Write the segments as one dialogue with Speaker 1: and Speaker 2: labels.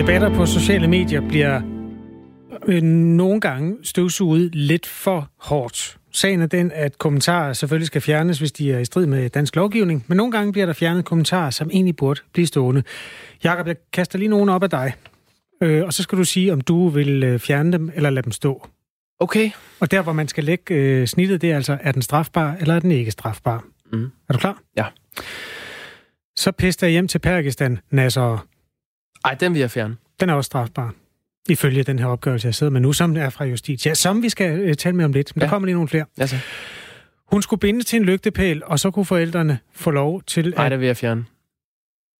Speaker 1: Debatter på sociale medier bliver øh, nogle gange støvsuget lidt for hårdt. Sagen er den, at kommentarer selvfølgelig skal fjernes, hvis de er i strid med dansk lovgivning, men nogle gange bliver der fjernet kommentarer, som egentlig burde blive stående. Jakob, jeg kaster lige nogen op af dig, øh, og så skal du sige, om du vil øh, fjerne dem eller lade dem stå.
Speaker 2: Okay.
Speaker 1: Og der, hvor man skal lægge øh, snittet, det er altså, er den strafbar, eller er den ikke strafbar?
Speaker 2: Mm.
Speaker 1: Er du klar?
Speaker 2: Ja.
Speaker 1: Så pester jeg hjem til Pakistan, Nasser.
Speaker 2: Ej, den vil jeg fjerne.
Speaker 1: Den er også strafbar. Ifølge den her opgørelse, jeg sidder med nu, som er fra Justitia, som vi skal øh, tale med om lidt. Men ja. der kommer lige nogle flere.
Speaker 2: Altså.
Speaker 1: Hun skulle bindes til en lygtepæl, og så kunne forældrene få lov til
Speaker 2: Nej, det vil jeg fjerne.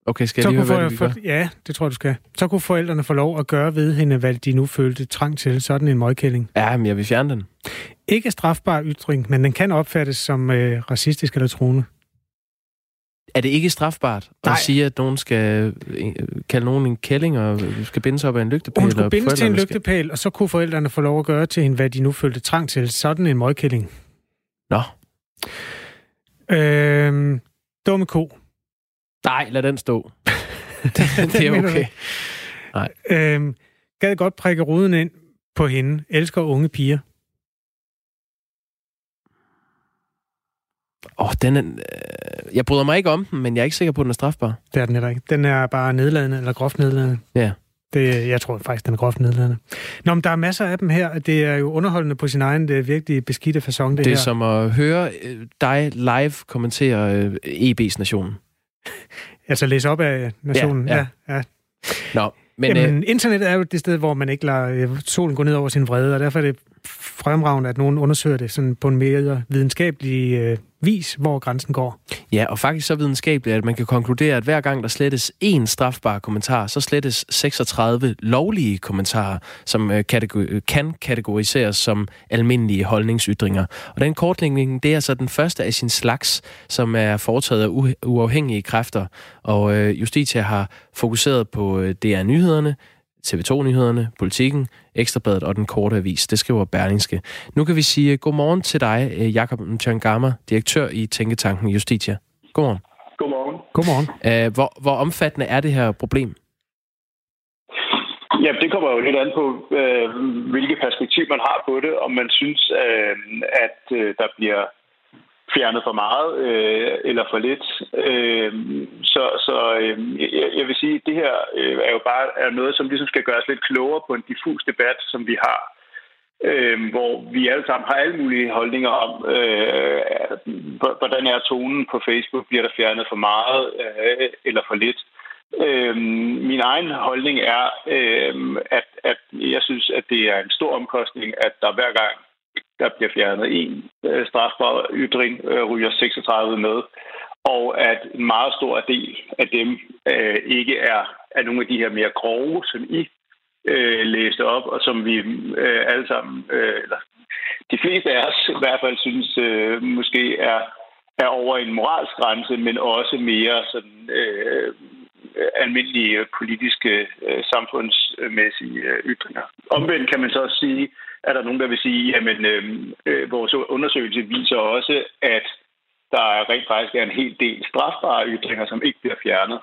Speaker 2: Okay, skal jeg
Speaker 1: så
Speaker 2: lige høre, hvad
Speaker 1: for, for, Ja, det tror jeg, du skal. Så kunne forældrene få lov at gøre ved hende, hvad de nu følte trang til. Sådan en møgkælling.
Speaker 2: gør? Ja, men jeg vil fjerne den.
Speaker 1: Ikke strafbar ytring, men den kan opfattes som øh, racistisk eller truende.
Speaker 2: Er det ikke strafbart
Speaker 1: Nej.
Speaker 2: at sige, at nogen skal øh, kalde nogen en kælling og skal bindes op af en lygtepæl?
Speaker 1: Hun skulle bindes til en
Speaker 2: skal-
Speaker 1: lygtepæl, og så kunne forældrene få lov at gøre til hende, hvad de nu følte trang til. Sådan en møgkælling.
Speaker 2: Nå,
Speaker 1: Øhm, dumme ko.
Speaker 2: nej, lad den stå. det, det er okay.
Speaker 1: Øhm, gad godt prikke ruden ind på hende. Elsker unge piger.
Speaker 2: Åh, oh, den er, øh, jeg bryder mig ikke om den, men jeg er ikke sikker på, at den er strafbar.
Speaker 1: Det er den heller ikke. Den er bare nedladende, eller groft nedladende.
Speaker 2: Ja.
Speaker 1: Det, jeg tror faktisk, den er groft nedladende. Nå, men der er masser af dem her. Det er jo underholdende på sin egen. Det er virkelig beskidte fasong, det,
Speaker 2: Det
Speaker 1: her.
Speaker 2: er som at høre øh, dig live kommentere øh, EB's Nationen.
Speaker 1: Altså læse op af nationen.
Speaker 2: Ja, ja.
Speaker 1: ja. ja.
Speaker 2: Nå, men,
Speaker 1: Men,
Speaker 2: øh,
Speaker 1: Jamen, internettet er jo det sted, hvor man ikke lader øh, solen gå ned over sin vrede, og derfor er det fremragende, at nogen undersøger det sådan på en mere videnskabelig øh, vis, hvor grænsen går.
Speaker 2: Ja, og faktisk så videnskabeligt, at man kan konkludere, at hver gang der slettes én strafbar kommentar, så slettes 36 lovlige kommentarer, som øh, kategori- øh, kan kategoriseres som almindelige holdningsytringer. Og den kortlægning, det er altså den første af sin slags, som er foretaget af u- uafhængige kræfter. Og øh, Justitia har fokuseret på øh, DR-nyhederne, TV2-nyhederne, Politikken, Ekstrabladet og Den Korte Avis. Det skriver Berlingske. Nu kan vi sige godmorgen til dig, øh, Jakob Tjørngama, direktør i Tænketanken Justitia. Godmorgen.
Speaker 3: Godmorgen.
Speaker 1: Godmorgen.
Speaker 2: Uh, hvor, hvor omfattende er det her problem?
Speaker 3: Ja, det kommer jo lidt an på, øh, hvilket perspektiv man har på det, om man synes, øh, at øh, der bliver fjernet for meget øh, eller for lidt. Øh, så så øh, jeg, jeg vil sige, at det her øh, er jo bare er noget, som ligesom skal gøres lidt klogere på en diffus debat, som vi har. Øh, hvor vi alle sammen har alle mulige holdninger om, øh, hvordan er tonen på Facebook, bliver der fjernet for meget øh, eller for lidt. Øh, min egen holdning er, øh, at, at jeg synes, at det er en stor omkostning, at der hver gang der bliver fjernet en øh, strafbar ytring, øh, ryger 36 med, og at en meget stor del af dem øh, ikke er, er nogle af de her mere grove, som I øh, læste op, og som vi øh, alle sammen, øh, eller de fleste af os i hvert fald synes øh, måske er, er over en moralsk grænse, men også mere sådan øh, almindelige politiske, øh, samfundsmæssige øh, ytringer. Omvendt kan man så også sige, er der nogen, der vil sige, jamen øhm, øh, vores undersøgelse viser også, at der rent faktisk er en hel del strafbare ytringer, som ikke bliver fjernet.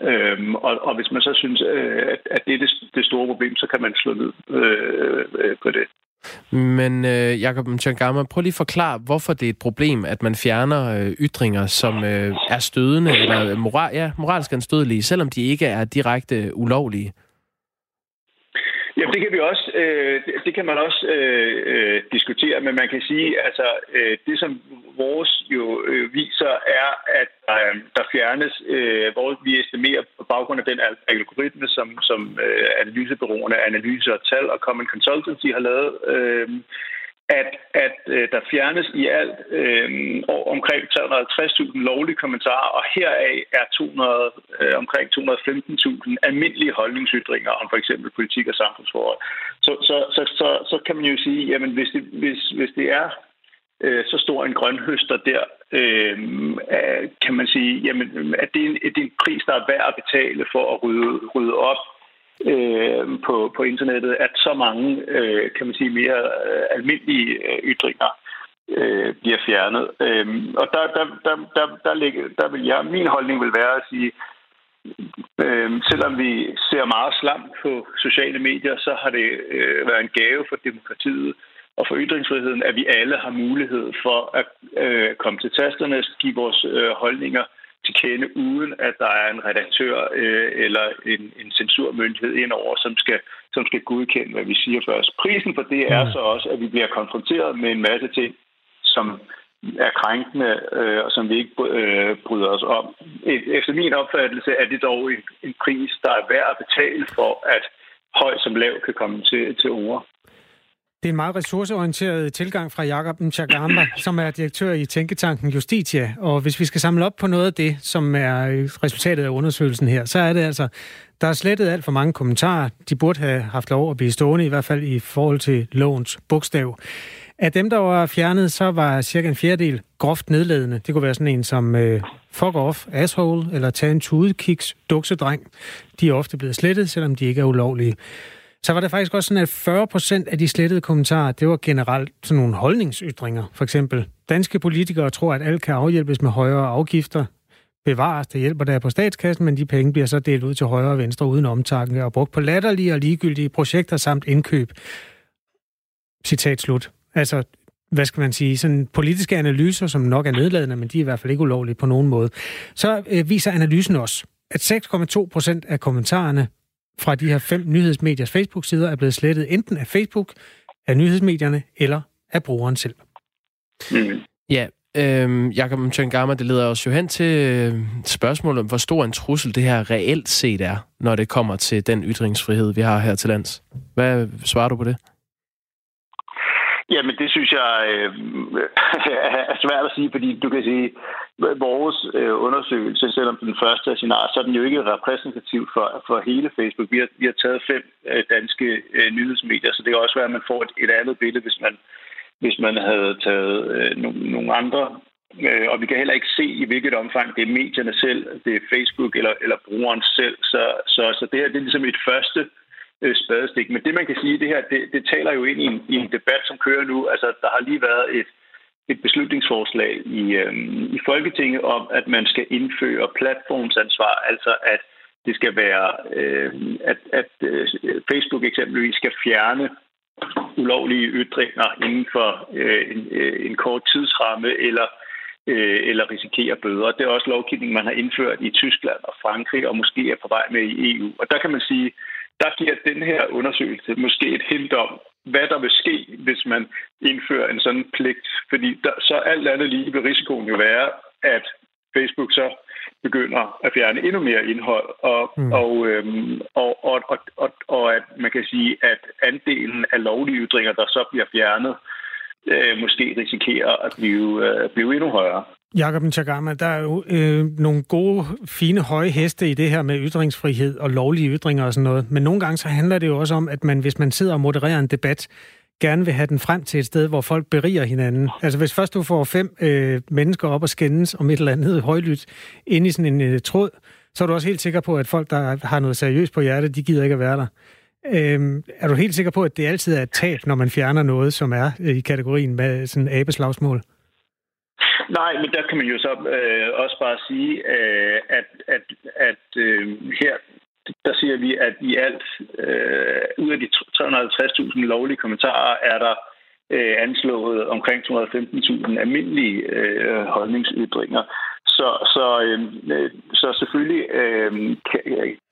Speaker 3: Øhm, og, og hvis man så synes, øh, at, at det er det, det store problem, så kan man slå ned øh, øh, på det.
Speaker 2: Men øh, Jacob Mchangama, prøv lige at forklare, hvorfor det er et problem, at man fjerner øh, ytringer, som øh, er stødende eller moral, ja, moralsk anstødelige, selvom de ikke er direkte ulovlige.
Speaker 3: Jamen, det kan vi også, øh, det, kan man også øh, øh, diskutere, men man kan sige, altså øh, det som vores jo øh, viser er, at øh, der fjernes, øh, hvor vi estimerer på baggrund af den algoritme, som, som øh, analysebyråerne, analyser og tal og Common Consultancy har lavet, øh, at, at øh, der fjernes i alt øh, omkring 350.000 lovlige kommentarer, og heraf er 200, øh, omkring 215.000 almindelige holdningsytringer om for eksempel politik og samfundsforhold. Så, så, så, så, så kan man jo sige, jamen hvis det, hvis, hvis det er øh, så stor en grønhøster der, øh, øh, kan man sige, jamen, at det er, en, det er en pris, der er værd at betale for at rydde, rydde op øh, på, på internettet, at så mange, øh, kan man sige, mere øh, almindelige øh, ytringer øh, bliver fjernet. Øh, og der, der, der, der, der, ligger, der vil jeg, min holdning vil være at sige, øh, selvom vi ser meget slam på sociale medier, så har det øh, været en gave for demokratiet og for ytringsfriheden, at vi alle har mulighed for at øh, komme til tasterne, give vores øh, holdninger til kende, uden at der er en redaktør øh, eller en, en censurmyndighed indover, som skal, som skal godkende, hvad vi siger først. Prisen for det er mm. så også, at vi bliver konfronteret med en masse ting, som er krænkende, øh, og som vi ikke øh, bryder os om. Efter min opfattelse er det dog en, en pris, der er værd at betale for, at høj som lav kan komme til, til ord.
Speaker 1: Det er en meget ressourceorienteret tilgang fra Jakob Nchagamba, som er direktør i Tænketanken Justitia. Og hvis vi skal samle op på noget af det, som er resultatet af undersøgelsen her, så er det altså, der er slettet alt for mange kommentarer. De burde have haft lov at blive stående, i hvert fald i forhold til lovens bogstav. Af dem, der var fjernet, så var cirka en fjerdedel groft nedladende. Det kunne være sådan en som øh, fuck off, asshole, eller tag en tudekiks, duksedreng. De er ofte blevet slettet, selvom de ikke er ulovlige. Så var det faktisk også sådan, at 40 procent af de slettede kommentarer, det var generelt sådan nogle holdningsytringer. For eksempel, danske politikere tror, at alt kan afhjælpes med højere afgifter. Bevares, det hjælper der på statskassen, men de penge bliver så delt ud til højre og venstre uden omtanke og brugt på latterlige og ligegyldige projekter samt indkøb. Citat slut. Altså, hvad skal man sige, sådan politiske analyser, som nok er nedladende, men de er i hvert fald ikke ulovlige på nogen måde. Så øh, viser analysen også, at 6,2 procent af kommentarerne fra de her fem nyhedsmediers Facebook-sider er blevet slettet enten af Facebook, af nyhedsmedierne eller af brugeren selv.
Speaker 2: Mm. Ja, øh, Jakob Tjengama, det leder os jo hen til øh, spørgsmålet om, hvor stor en trussel det her reelt set er, når det kommer til den ytringsfrihed, vi har her til lands. Hvad svarer du på det?
Speaker 3: Jamen, det synes jeg øh, er svært at sige, fordi du kan sige, vores øh, undersøgelse, selvom den første er sin art, så er den jo ikke repræsentativ for, for hele Facebook. Vi har, vi har taget fem øh, danske øh, nyhedsmedier, så det kan også være, at man får et, et andet billede, hvis man, hvis man havde taget øh, nogle, nogle andre. Øh, og vi kan heller ikke se, i hvilket omfang det er medierne selv, det er Facebook eller, eller brugeren selv. Så, så, så det her det er ligesom et første øh, Øh, spadestik. Men det, man kan sige, det her, det, det taler jo ind i en, i en debat, som kører nu. Altså, der har lige været et, et beslutningsforslag i, øh, i Folketinget om, at man skal indføre platformsansvar, altså at det skal være, øh, at, at øh, Facebook eksempelvis skal fjerne ulovlige ytringer inden for øh, en, øh, en kort tidsramme, eller øh, eller risikere bøder. Det er også lovgivning, man har indført i Tyskland og Frankrig, og måske er på vej med i EU. Og der kan man sige, der giver den her undersøgelse måske et hint om, hvad der vil ske, hvis man indfører en sådan pligt. Fordi der, så alt andet lige vil risikoen jo være, at Facebook så begynder at fjerne endnu mere indhold, og, mm. og, øhm, og, og, og, og, og at man kan sige, at andelen af lovlige ytringer, der så bliver fjernet, øh, Øh, måske risikerer at blive, øh, blive endnu højere.
Speaker 1: Jakob Chagama, der er jo øh, nogle gode, fine, høje heste i det her med ytringsfrihed og lovlige ytringer og sådan noget. Men nogle gange så handler det jo også om, at man, hvis man sidder og modererer en debat, gerne vil have den frem til et sted, hvor folk beriger hinanden. Altså hvis først du får fem øh, mennesker op og skændes om et eller andet højlydt ind i sådan en øh, tråd, så er du også helt sikker på, at folk, der har noget seriøst på hjertet, de gider ikke at være der. Øhm, er du helt sikker på, at det altid er et tab, når man fjerner noget, som er øh, i kategorien med sådan abeslagsmål?
Speaker 3: Nej, men der kan man jo så øh, også bare sige, øh, at, at, at øh, her der siger vi, at i alt øh, ud af de 350.000 lovlige kommentarer er der øh, anslået omkring 215.000 almindelige øh, holdningsytringer. Så, så, øhm, øh, så selvfølgelig øh, kan,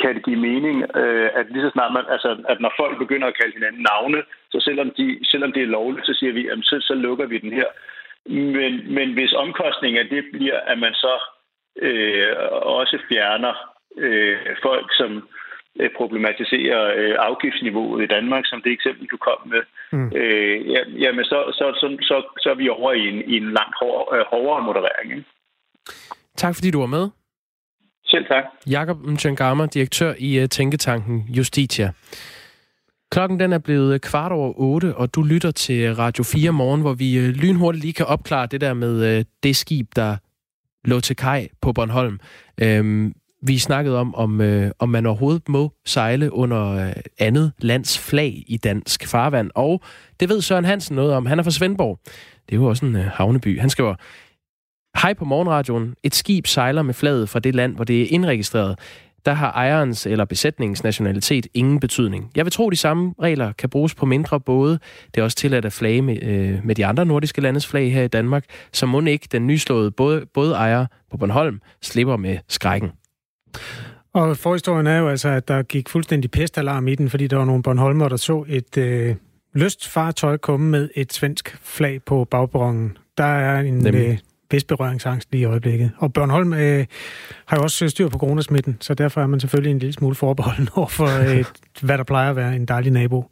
Speaker 3: kan det give mening, øh, at lige så snart man, altså, at når folk begynder at kalde hinanden navne, så selvom, de, selvom det er lovligt, så siger vi, at så, så lukker vi den her. Men, men hvis omkostningen af det bliver, at man så øh, også fjerner øh, folk, som øh, problematiserer øh, afgiftsniveauet i Danmark, som det eksempel, du kom med, mm. øh, ja, jamen så, så, så, så, så er vi over i en, i en langt hår, øh, hårdere moderering. Ikke?
Speaker 2: Tak fordi du var med.
Speaker 3: Selv tak.
Speaker 2: Jakob Mchangama, direktør i uh, Tænketanken Justitia. Klokken den er blevet kvart over otte, og du lytter til Radio 4 morgen, hvor vi øh, lynhurtigt lige kan opklare det der med øh, det skib, der lå til kaj på Bornholm. Øhm, vi snakkede om, om, øh, om man overhovedet må sejle under øh, andet lands flag i dansk farvand, og det ved Søren Hansen noget om. Han er fra Svendborg. Det er jo også en øh, havneby. Han skriver, Hej på morgenradioen. Et skib sejler med flaget fra det land, hvor det er indregistreret. der har ejerens eller besætningens nationalitet ingen betydning. Jeg vil tro, at de samme regler kan bruges på mindre både. Det er også tilladt at flage med, øh, med de andre nordiske landes flag her i Danmark, så må ikke den nyslåede både, både ejer på Bornholm slipper med skrækken.
Speaker 1: Og forhistorien er jo altså, at der gik fuldstændig pestalarm i den, fordi der var nogle Bornholmer, der så et øh, løst fartøj komme med et svensk flag på bagberongen. Der er en øh, vis berøringsangst lige i øjeblikket. Og Bornholm øh, har jo også styr på coronasmitten, så derfor er man selvfølgelig en lille smule forbeholden over for, øh, hvad der plejer at være en dejlig nabo.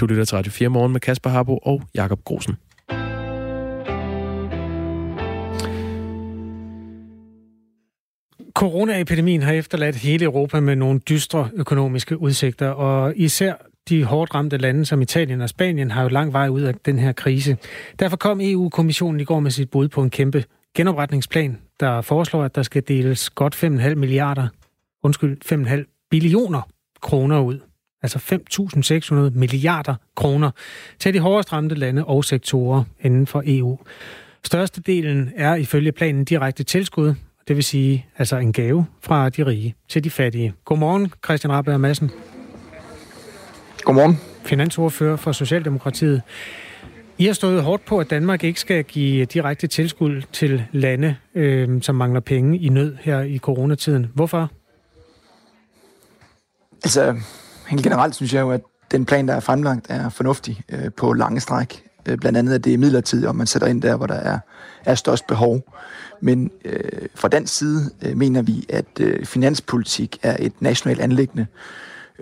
Speaker 2: Du lytter til Radio 4 morgen med Kasper Harbo og Jakob Grosen.
Speaker 1: Coronaepidemien har efterladt hele Europa med nogle dystre økonomiske udsigter, og især de hårdt ramte lande som Italien og Spanien har jo lang vej ud af den her krise. Derfor kom EU-kommissionen i går med sit bud på en kæmpe genopretningsplan, der foreslår, at der skal deles godt 5,5 milliarder, undskyld, 5,5 billioner kroner ud. Altså 5.600 milliarder kroner til de hårdest ramte lande og sektorer inden for EU. Størstedelen er ifølge planen direkte tilskud, det vil sige altså en gave fra de rige til de fattige. Godmorgen, Christian Rabberg Madsen.
Speaker 4: Godmorgen.
Speaker 1: Finansordfører for Socialdemokratiet. I har stået hårdt på, at Danmark ikke skal give direkte tilskud til lande, øh, som mangler penge i nød her i coronatiden. Hvorfor?
Speaker 4: Altså, helt generelt synes jeg jo, at den plan, der er fremlagt, er fornuftig øh, på lange stræk. Øh, blandt andet, at det er midlertidigt, og man sætter ind der, hvor der er, er størst behov. Men øh, fra den side øh, mener vi, at øh, finanspolitik er et nationalt anlæggende.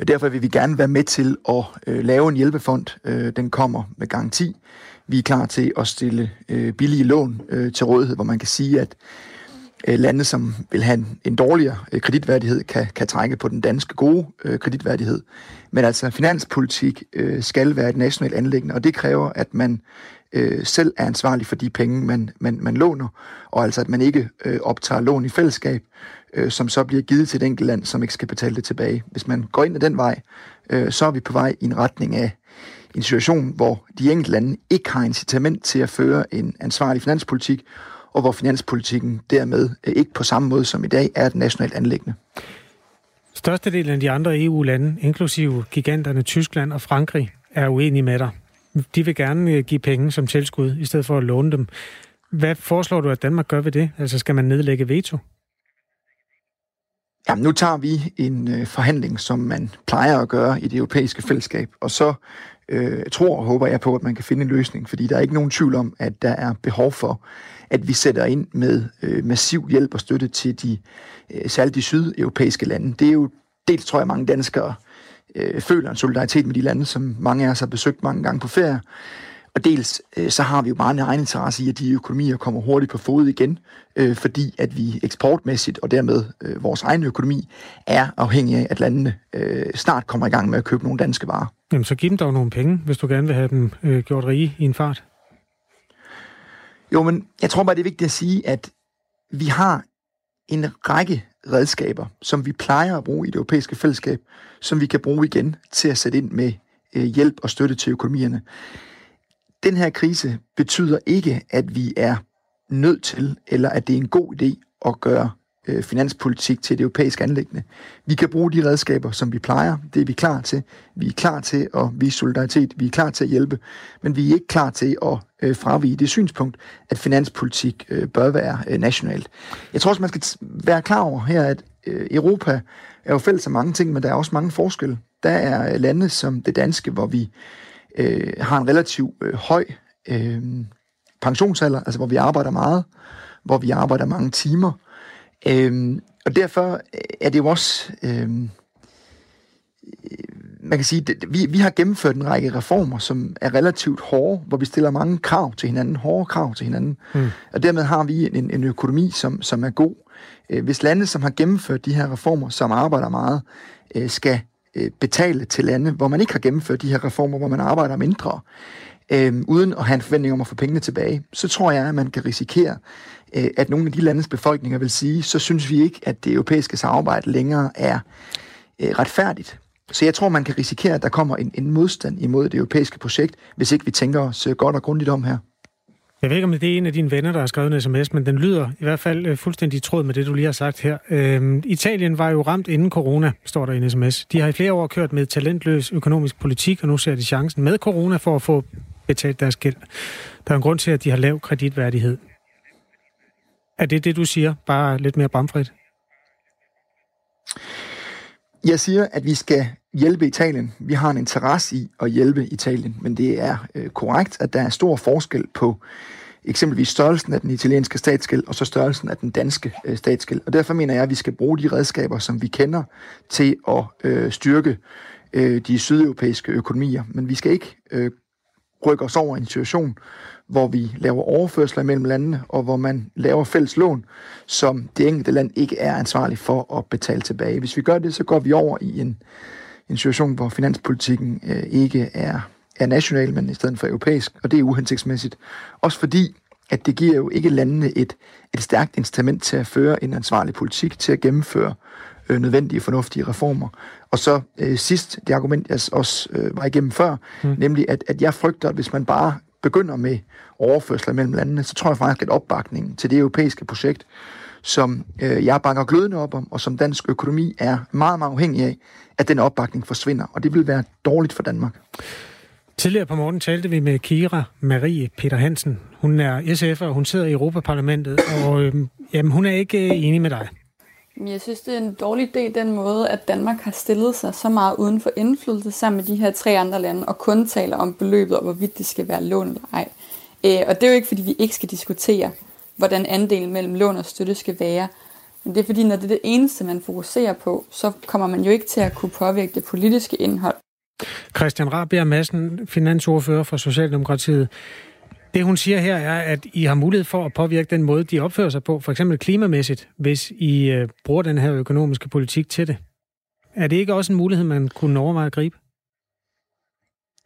Speaker 4: Derfor vil vi gerne være med til at øh, lave en hjælpefond. Øh, den kommer med garanti. Vi er klar til at stille øh, billige lån øh, til rådighed, hvor man kan sige, at Øh, lande, som vil have en, en dårligere øh, kreditværdighed, kan, kan trække på den danske gode øh, kreditværdighed. Men altså, finanspolitik øh, skal være et nationalt anlæggende, og det kræver, at man øh, selv er ansvarlig for de penge, man, man, man låner, og altså at man ikke øh, optager lån i fællesskab, øh, som så bliver givet til et enkelt land, som ikke skal betale det tilbage. Hvis man går ind ad den vej, øh, så er vi på vej i en retning af en situation, hvor de enkelte lande ikke har incitament til at føre en ansvarlig finanspolitik, og hvor finanspolitikken dermed øh, ikke på samme måde som i dag er et nationalt anlæggende.
Speaker 1: Størstedelen af de andre EU-lande, inklusive giganterne Tyskland og Frankrig, er uenige med dig. De vil gerne øh, give penge som tilskud, i stedet for at låne dem. Hvad foreslår du, at Danmark gør ved det? Altså skal man nedlægge veto?
Speaker 4: Jamen, nu tager vi en øh, forhandling, som man plejer at gøre i det europæiske fællesskab, og så øh, tror og håber jeg på, at man kan finde en løsning, fordi der er ikke nogen tvivl om, at der er behov for, at vi sætter ind med øh, massiv hjælp og støtte til de, øh, særligt de sydeuropæiske lande. Det er jo dels, tror jeg, mange danskere øh, føler en solidaritet med de lande, som mange af os har besøgt mange gange på ferie. Og dels øh, så har vi jo bare en egen interesse i, at de økonomier kommer hurtigt på fod igen, øh, fordi at vi eksportmæssigt og dermed øh, vores egen økonomi er afhængig af, at landene øh, snart kommer i gang med at købe nogle danske varer.
Speaker 1: Jamen så giv dem dog nogle penge, hvis du gerne vil have dem øh, gjort rige i en fart.
Speaker 4: Jo, men jeg tror bare, det er vigtigt at sige, at vi har en række redskaber, som vi plejer at bruge i det europæiske fællesskab, som vi kan bruge igen til at sætte ind med øh, hjælp og støtte til økonomierne. Den her krise betyder ikke, at vi er nødt til, eller at det er en god idé at gøre øh, finanspolitik til det europæiske anlæggende. Vi kan bruge de redskaber, som vi plejer. Det er vi klar til. Vi er klar til at vise solidaritet. Vi er klar til at hjælpe. Men vi er ikke klar til at øh, fravige det synspunkt, at finanspolitik øh, bør være øh, nationalt. Jeg tror også, man skal være klar over her, at øh, Europa er jo fælles af mange ting, men der er også mange forskelle. Der er øh, lande som det danske, hvor vi øh, har en relativt øh, høj øh, pensionsalder, altså hvor vi arbejder meget, hvor vi arbejder mange timer. Øh, og derfor er det jo også... Øh, man kan sige, at vi, vi har gennemført en række reformer, som er relativt hårde, hvor vi stiller mange krav til hinanden, hårde krav til hinanden. Mm. Og dermed har vi en, en økonomi, som, som er god. Øh, hvis lande, som har gennemført de her reformer, som arbejder meget, øh, skal øh, betale til lande, hvor man ikke har gennemført de her reformer, hvor man arbejder mindre, øh, uden at have en forventning om at få pengene tilbage, så tror jeg, at man kan risikere, øh, Øh, at nogle af de landes befolkninger vil sige, så synes vi ikke, at det europæiske samarbejde længere er øh, retfærdigt. Så jeg tror, man kan risikere, at der kommer en, en modstand imod det europæiske projekt, hvis ikke vi tænker os øh, godt og grundigt om her.
Speaker 1: Jeg ved ikke, om det er en af dine venner, der har skrevet en sms, men den lyder i hvert fald fuldstændig i tråd med det, du lige har sagt her. Øhm, Italien var jo ramt inden corona, står der i en sms. De har i flere år kørt med talentløs økonomisk politik, og nu ser de chancen med corona for at få betalt deres gæld. Der er en grund til, at de har lav kreditværdighed. Er det det, du siger? Bare lidt mere bramfrit?
Speaker 4: Jeg siger, at vi skal hjælpe Italien. Vi har en interesse i at hjælpe Italien, men det er øh, korrekt, at der er stor forskel på eksempelvis størrelsen af den italienske statsgæld og så størrelsen af den danske øh, statsgæld. Og derfor mener jeg, at vi skal bruge de redskaber, som vi kender, til at øh, styrke øh, de sydeuropæiske økonomier. Men vi skal ikke øh, rykke os over en situation, hvor vi laver overførsler mellem landene, og hvor man laver fælles lån, som det enkelte land ikke er ansvarlig for at betale tilbage. Hvis vi gør det, så går vi over i en, en situation, hvor finanspolitikken øh, ikke er, er national, men i stedet for europæisk, og det er uhensigtsmæssigt. Også fordi, at det giver jo ikke landene et, et stærkt incitament til at føre en ansvarlig politik, til at gennemføre øh, nødvendige, fornuftige reformer. Og så øh, sidst, det argument, jeg også øh, var igennem før, mm. nemlig at, at jeg frygter, at hvis man bare begynder med overførsler mellem landene, så tror jeg faktisk, at opbakningen til det europæiske projekt, som øh, jeg bakker glødende op om, og som dansk økonomi er meget, meget afhængig af, at den opbakning forsvinder. Og det vil være dårligt for Danmark.
Speaker 1: Tidligere på morgen talte vi med Kira Marie Peter Hansen. Hun er SF'er, og hun sidder i Europaparlamentet, og øh, jamen, hun er ikke øh, enig med dig.
Speaker 5: Jeg synes, det er en dårlig idé, den måde, at Danmark har stillet sig så meget uden for indflydelse sammen med de her tre andre lande, og kun taler om beløbet og hvorvidt det skal være lån eller ej. Øh, og det er jo ikke, fordi vi ikke skal diskutere, hvordan andelen mellem lån og støtte skal være. Men det er fordi, når det er det eneste, man fokuserer på, så kommer man jo ikke til at kunne påvirke det politiske indhold.
Speaker 1: Christian Rabia Madsen, finansordfører for Socialdemokratiet. Det hun siger her er, at I har mulighed for at påvirke den måde, de opfører sig på, for eksempel klimamæssigt, hvis I øh, bruger den her økonomiske politik til det. Er det ikke også en mulighed, man kunne overveje at gribe?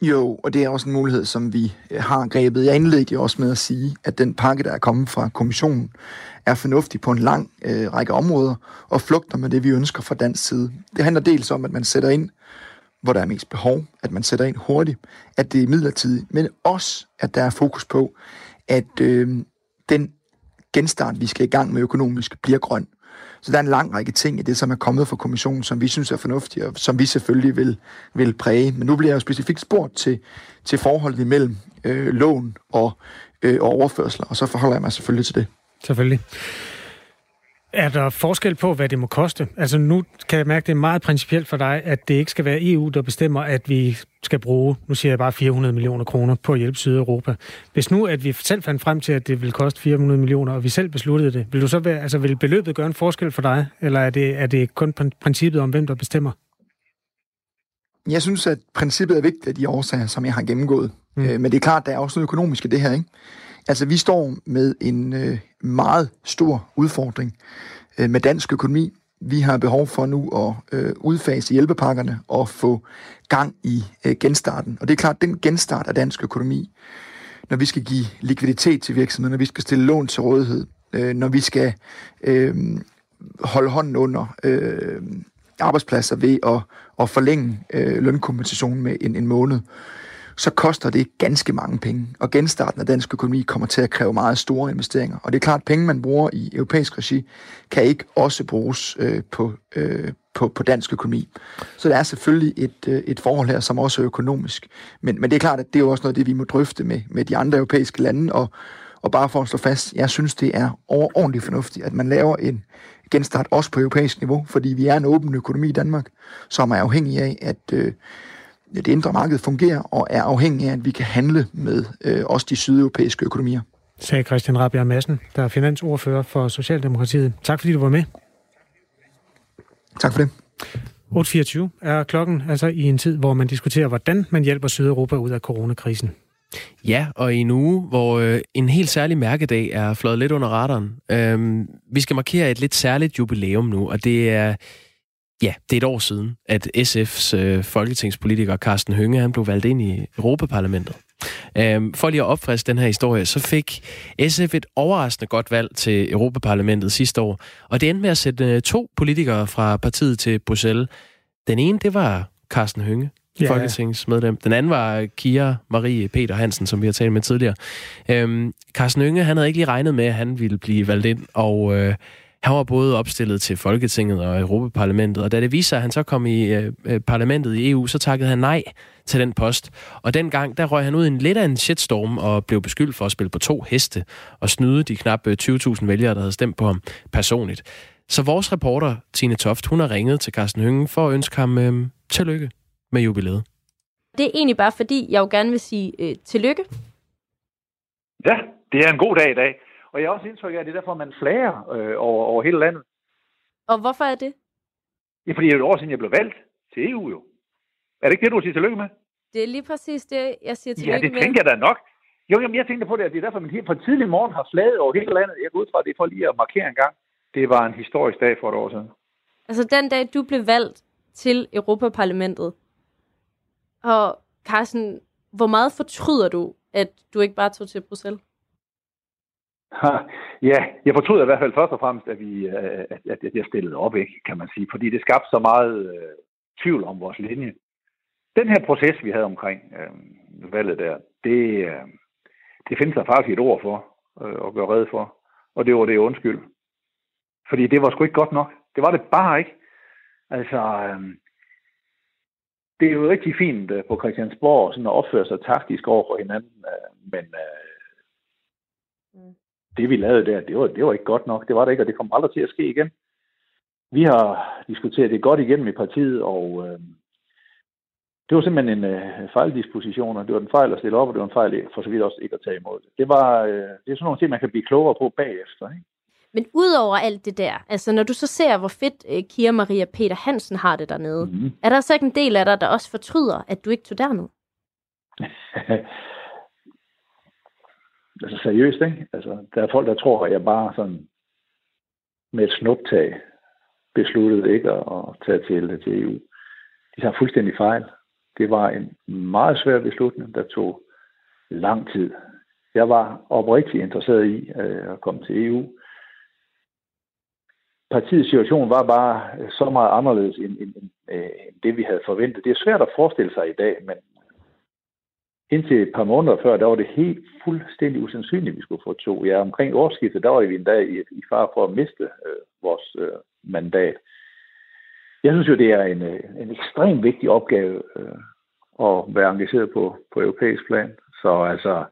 Speaker 4: Jo, og det er også en mulighed, som vi øh, har grebet. Jeg indledte jo også med at sige, at den pakke, der er kommet fra kommissionen, er fornuftig på en lang øh, række områder og flugter med det, vi ønsker fra dansk side. Det handler dels om, at man sætter ind hvor der er mest behov, at man sætter ind hurtigt, at det er midlertidigt, men også, at der er fokus på, at øh, den genstart, vi skal i gang med økonomisk, bliver grøn. Så der er en lang række ting i det, som er kommet fra kommissionen, som vi synes er fornuftige, og som vi selvfølgelig vil, vil præge. Men nu bliver jeg jo specifikt spurgt til, til forholdet imellem øh, lån og, øh, og overførsler, og så forholder jeg mig selvfølgelig til det.
Speaker 1: Selvfølgelig. Er der forskel på, hvad det må koste? Altså nu kan jeg mærke, at det er meget principielt for dig, at det ikke skal være EU, der bestemmer, at vi skal bruge, nu siger jeg bare 400 millioner kroner på at hjælpe Sydeuropa. Hvis nu, at vi selv fandt frem til, at det vil koste 400 millioner, og vi selv besluttede det, vil du så være, altså vil beløbet gøre en forskel for dig, eller er det, er det kun princippet om, hvem der bestemmer?
Speaker 4: Jeg synes, at princippet er vigtigt af de årsager, som jeg har gennemgået. Mm. Øh, men det er klart, der er også noget økonomisk i det her, ikke? Altså, vi står med en øh, meget stor udfordring øh, med dansk økonomi. Vi har behov for nu at øh, udfase hjælpepakkerne og få gang i øh, genstarten. Og det er klart, den genstart af dansk økonomi, når vi skal give likviditet til virksomheder, når vi skal stille lån til rådighed, øh, når vi skal øh, holde hånden under øh, arbejdspladser ved at, at forlænge øh, lønkompensationen med en, en måned, så koster det ganske mange penge. Og genstarten af dansk økonomi kommer til at kræve meget store investeringer. Og det er klart, at penge, man bruger i europæisk regi, kan ikke også bruges øh, på, øh, på, på dansk økonomi. Så der er selvfølgelig et, øh, et forhold her, som også er økonomisk. Men, men det er klart, at det er jo også noget det, vi må drøfte med, med de andre europæiske lande. Og, og bare for at slå fast, jeg synes, det er overordentligt fornuftigt, at man laver en genstart også på europæisk niveau, fordi vi er en åben økonomi i Danmark, som er afhængig af, at øh, det indre marked fungerer og er afhængig af, at vi kan handle med øh, også de sydeuropæiske økonomier.
Speaker 1: Sagde Christian Rabia Madsen, der er finansordfører for Socialdemokratiet. Tak fordi du var med.
Speaker 4: Tak for det.
Speaker 1: 8.24 er klokken, altså i en tid, hvor man diskuterer, hvordan man hjælper Sydeuropa ud af coronakrisen.
Speaker 2: Ja, og i en uge, hvor øh, en helt særlig mærkedag er flået lidt under radaren. Øhm, vi skal markere et lidt særligt jubilæum nu, og det er Ja, det er et år siden, at SF's øh, folketingspolitiker Carsten Hønge han blev valgt ind i Europaparlamentet. Øhm, for lige at opfriske den her historie, så fik SF et overraskende godt valg til Europaparlamentet sidste år, og det endte med at sætte øh, to politikere fra partiet til Bruxelles. Den ene, det var Carsten Hønge, ja. folketingsmedlem. Den anden var Kira Marie Peter Hansen, som vi har talt med tidligere. Øhm, Carsten Yngve, han havde ikke lige regnet med, at han ville blive valgt ind, og øh, han var både opstillet til Folketinget og Europaparlamentet, og da det viste sig, at han så kom i øh, øh parlamentet i EU, så takkede han nej til den post. Og dengang, der røg han ud i en lidt af en shitstorm og blev beskyldt for at spille på to heste og snyde de knap 20.000 øh, vælgere, der havde stemt på ham personligt. Så vores reporter, Tine Toft, hun har ringet til Carsten Hyngen for at ønske ham øh, tillykke med jubilæet.
Speaker 6: Det er egentlig bare fordi, jeg jo gerne vil sige øh, tillykke.
Speaker 7: Ja, det er en god dag i dag. Og jeg har også indtryk af, at det er derfor, man flager øh, over, over hele landet.
Speaker 6: Og hvorfor er det?
Speaker 7: Ja, fordi det er et år siden, jeg blev valgt til EU jo. Er det ikke det, du siger tillykke med?
Speaker 6: Det er lige præcis det, jeg siger tillykke
Speaker 7: med. Ja, det tænker jeg da nok. Jo, jamen, jeg tænkte på det, at det er derfor, man helt fra tidlig morgen har flaget over hele landet. Jeg går ud fra, at det er for lige at markere en gang. Det var en historisk dag for et år siden.
Speaker 6: Altså den dag, du blev valgt til Europaparlamentet, og Carsten, hvor meget fortryder du, at du ikke bare tog til Bruxelles?
Speaker 7: Ja, jeg fortryder i hvert fald først og fremmest, at, vi, at, at jeg stillede op, ikke, kan man sige. Fordi det skabte så meget øh, tvivl om vores linje. Den her proces, vi havde omkring øh, valget der, det, øh, det findes der faktisk et ord for øh, at gøre red for. Og det var det undskyld. Fordi det var sgu ikke godt nok. Det var det bare ikke. Altså, øh, det er jo rigtig fint øh, på Christiansborg sådan at opføre sig taktisk over for hinanden, øh, men øh, mm det vi lavede der, det var, det var ikke godt nok. Det var det ikke, og det kommer aldrig til at ske igen. Vi har diskuteret det godt igennem i partiet, og øh, det var simpelthen en øh, fejldisposition, og det var en fejl at stille op, og det var en fejl for så vidt også ikke at tage imod det. Det, var, øh, det er sådan nogle ting, man kan blive klogere på bagefter. Ikke?
Speaker 6: Men udover alt det der, altså når du så ser, hvor fedt uh, Kira Maria Peter Hansen har det dernede, mm-hmm. er der så ikke en del af dig, der også fortryder, at du ikke tog derned?
Speaker 7: altså seriøst, ikke? Altså, der er folk, der tror, at jeg bare sådan med et snuptag besluttede ikke at, at tage til, til EU. De har fuldstændig fejl. Det var en meget svær beslutning, der tog lang tid. Jeg var oprigtigt interesseret i øh, at komme til EU partiets situation var bare så meget anderledes end, end, end, øh, end det, vi havde forventet. Det er svært at forestille sig i dag, men indtil et par måneder før, der var det helt fuldstændig usandsynligt, at vi skulle få to. Ja, omkring årsskiftet, der var vi endda i, i far for at miste øh, vores øh, mandat. Jeg synes jo, det er en, øh, en ekstremt vigtig opgave øh, at være engageret på, på europæisk plan. Så altså,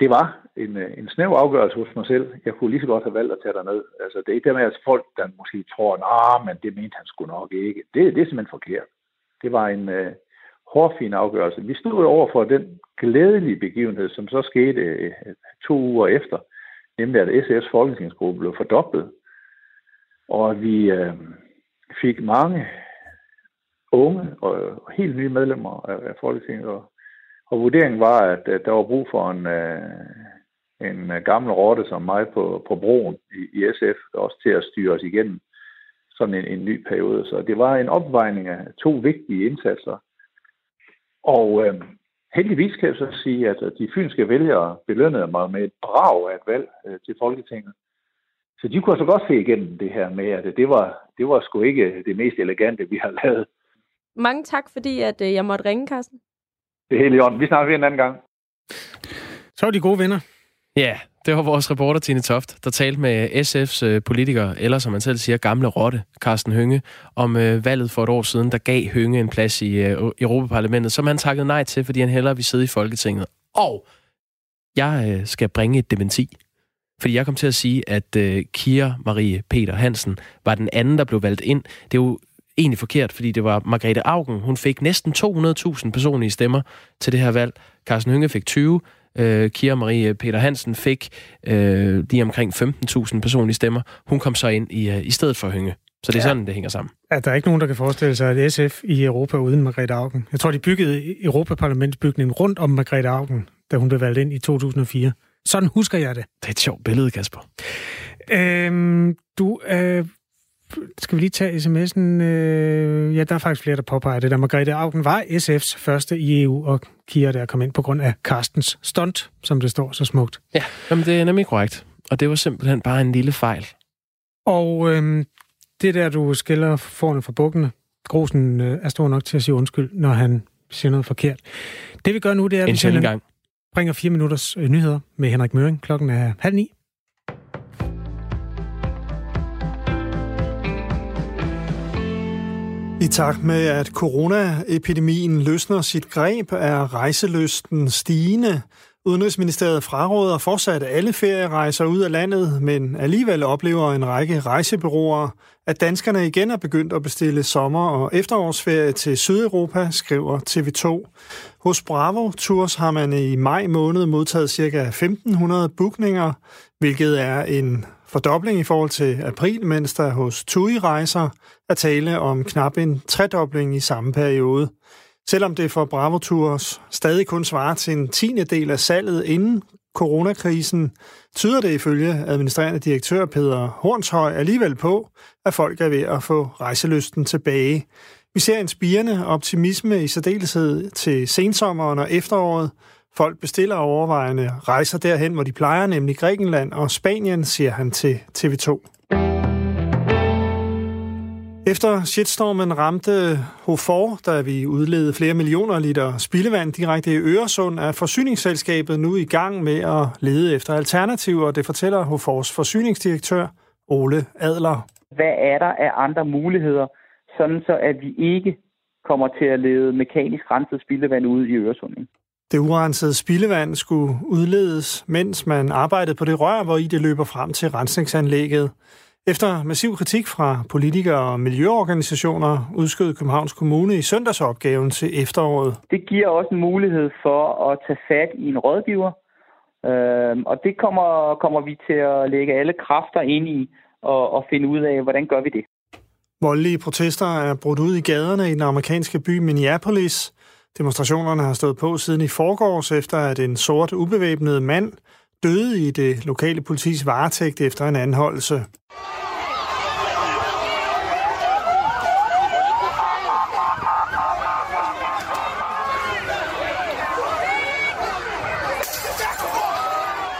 Speaker 7: det var en, øh, en snæv afgørelse hos mig selv. Jeg kunne lige så godt have valgt at tage derned. Altså, det er ikke det med, at folk, der måske tror, at men det mente han skulle nok ikke. Det, det er simpelthen forkert. Det var en øh, hårfin afgørelse. Vi stod over for den glædelige begivenhed, som så skete øh, to uger efter, nemlig at SF's folketingsgruppe blev fordoblet, og vi øh, fik mange unge og, og helt nye medlemmer af, af Folketinget, og og vurderingen var, at, at der var brug for en, øh, en gammel rotte som mig på, på broen i, i SF, også til at styre os igennem sådan en, en ny periode. Så det var en opvejning af to vigtige indsatser. Og øh, heldigvis kan jeg så sige, at de fynske vælgere belønnede mig med et brag af et valg øh, til Folketinget. Så de kunne så godt se igennem det her med, at det var, det var sgu ikke det mest elegante, vi har lavet.
Speaker 6: Mange tak, fordi at øh, jeg måtte ringe, Carsten.
Speaker 7: Det er helt i orden. Vi snakker en anden gang.
Speaker 1: Så er de gode venner.
Speaker 2: Ja, det var vores reporter Tine Toft, der talte med SF's øh, politiker, eller som man selv siger, gamle rotte, Carsten Hønge, om øh, valget for et år siden, der gav Hønge en plads i øh, Europaparlamentet, som han takkede nej til, fordi han hellere ville sidde i Folketinget. Og jeg øh, skal bringe et dementi. Fordi jeg kom til at sige, at øh, Kira Marie Peter Hansen var den anden, der blev valgt ind. Det er jo egentlig forkert, fordi det var Margrethe Augen. Hun fik næsten 200.000 personlige stemmer til det her valg. Carsten Hønge fik 20. Øh, Kira Marie Peter Hansen fik øh, lige omkring 15.000 personlige stemmer. Hun kom så ind i, uh, i stedet for Hynge. Så det er ja. sådan, det hænger sammen.
Speaker 1: Ja, der er ikke nogen, der kan forestille sig, at SF i Europa uden Margrethe Augen. Jeg tror, de byggede Europaparlamentsbygningen rundt om Margrethe Augen, da hun blev valgt ind i 2004. Sådan husker jeg det.
Speaker 2: Det er et sjovt billede, Kasper.
Speaker 1: Øhm, du øh, skal vi lige tage sms'en? Øh, ja, der er faktisk flere, der påpeger det. Der Margrethe Augen var SF's første i EU, og Kira der kom ind på grund af Carstens stunt, som det står så smukt.
Speaker 2: Ja, jamen det er nemlig korrekt. Og det var simpelthen bare en lille fejl.
Speaker 1: Og øh, det der, du skiller forne fra bukkene, Grosen øh, er stor nok til at sige undskyld, når han siger noget forkert. Det vi gør nu, det er, at vi bringer fire minutters øh, nyheder med Henrik Møring. Klokken er halv ni.
Speaker 8: I takt med, at coronaepidemien løsner sit greb, er rejseløsten stigende. Udenrigsministeriet fraråder fortsat alle ferierejser ud af landet, men alligevel oplever en række rejsebyråer, at danskerne igen er begyndt at bestille sommer- og efterårsferie til Sydeuropa, skriver TV2. Hos Bravo Tours har man i maj måned modtaget ca. 1500 bookninger, hvilket er en fordobling i forhold til april, mens der hos TUI Rejser er tale om knap en tredobling i samme periode. Selvom det for Bravo Tours stadig kun svarer til en tiende del af salget inden coronakrisen, tyder det ifølge administrerende direktør Peter Hornshøj alligevel på, at folk er ved at få rejselysten tilbage. Vi ser en spirende optimisme i særdeleshed til sensommeren og efteråret. Folk bestiller overvejende rejser derhen, hvor de plejer, nemlig Grækenland og Spanien, siger han til TV2. Efter shitstormen ramte Hofor, da vi udledede flere millioner liter spildevand direkte i Øresund, er forsyningsselskabet nu i gang med at lede efter alternativer, det fortæller Hofors forsyningsdirektør Ole Adler.
Speaker 9: Hvad er der af andre muligheder, sådan så at vi ikke kommer til at lede mekanisk renset spildevand ude i Øresund?
Speaker 8: Det urensede spildevand skulle udledes, mens man arbejdede på det rør, hvor i det løber frem til rensningsanlægget. Efter massiv kritik fra politikere og miljøorganisationer udskød Københavns Kommune i søndagsopgaven til efteråret.
Speaker 9: Det giver også en mulighed for at tage fat i en rådgiver, øhm, og det kommer, kommer vi til at lægge alle kræfter ind i og, og finde ud af, hvordan gør vi det.
Speaker 8: Voldelige protester er brudt ud i gaderne i den amerikanske by Minneapolis. Demonstrationerne har stået på siden i forgårs, efter at en sort ubevæbnet mand døde i det lokale politis varetægt efter en anholdelse.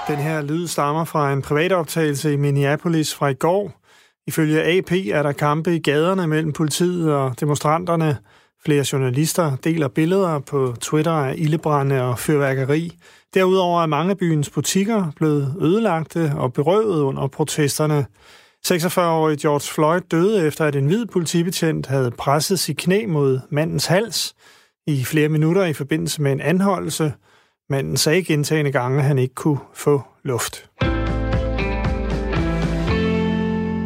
Speaker 8: Den her lyd stammer fra en privatoptagelse i Minneapolis fra i går. Ifølge AP er der kampe i gaderne mellem politiet og demonstranterne. Flere journalister deler billeder på Twitter af ildebrænde og fyrværkeri. Derudover er mange af byens butikker blevet ødelagte og berøvet under protesterne. 46-årige George Floyd døde efter, at en hvid politibetjent havde presset sit knæ mod mandens hals i flere minutter i forbindelse med en anholdelse. Manden sagde gentagende gange, at han ikke kunne få luft.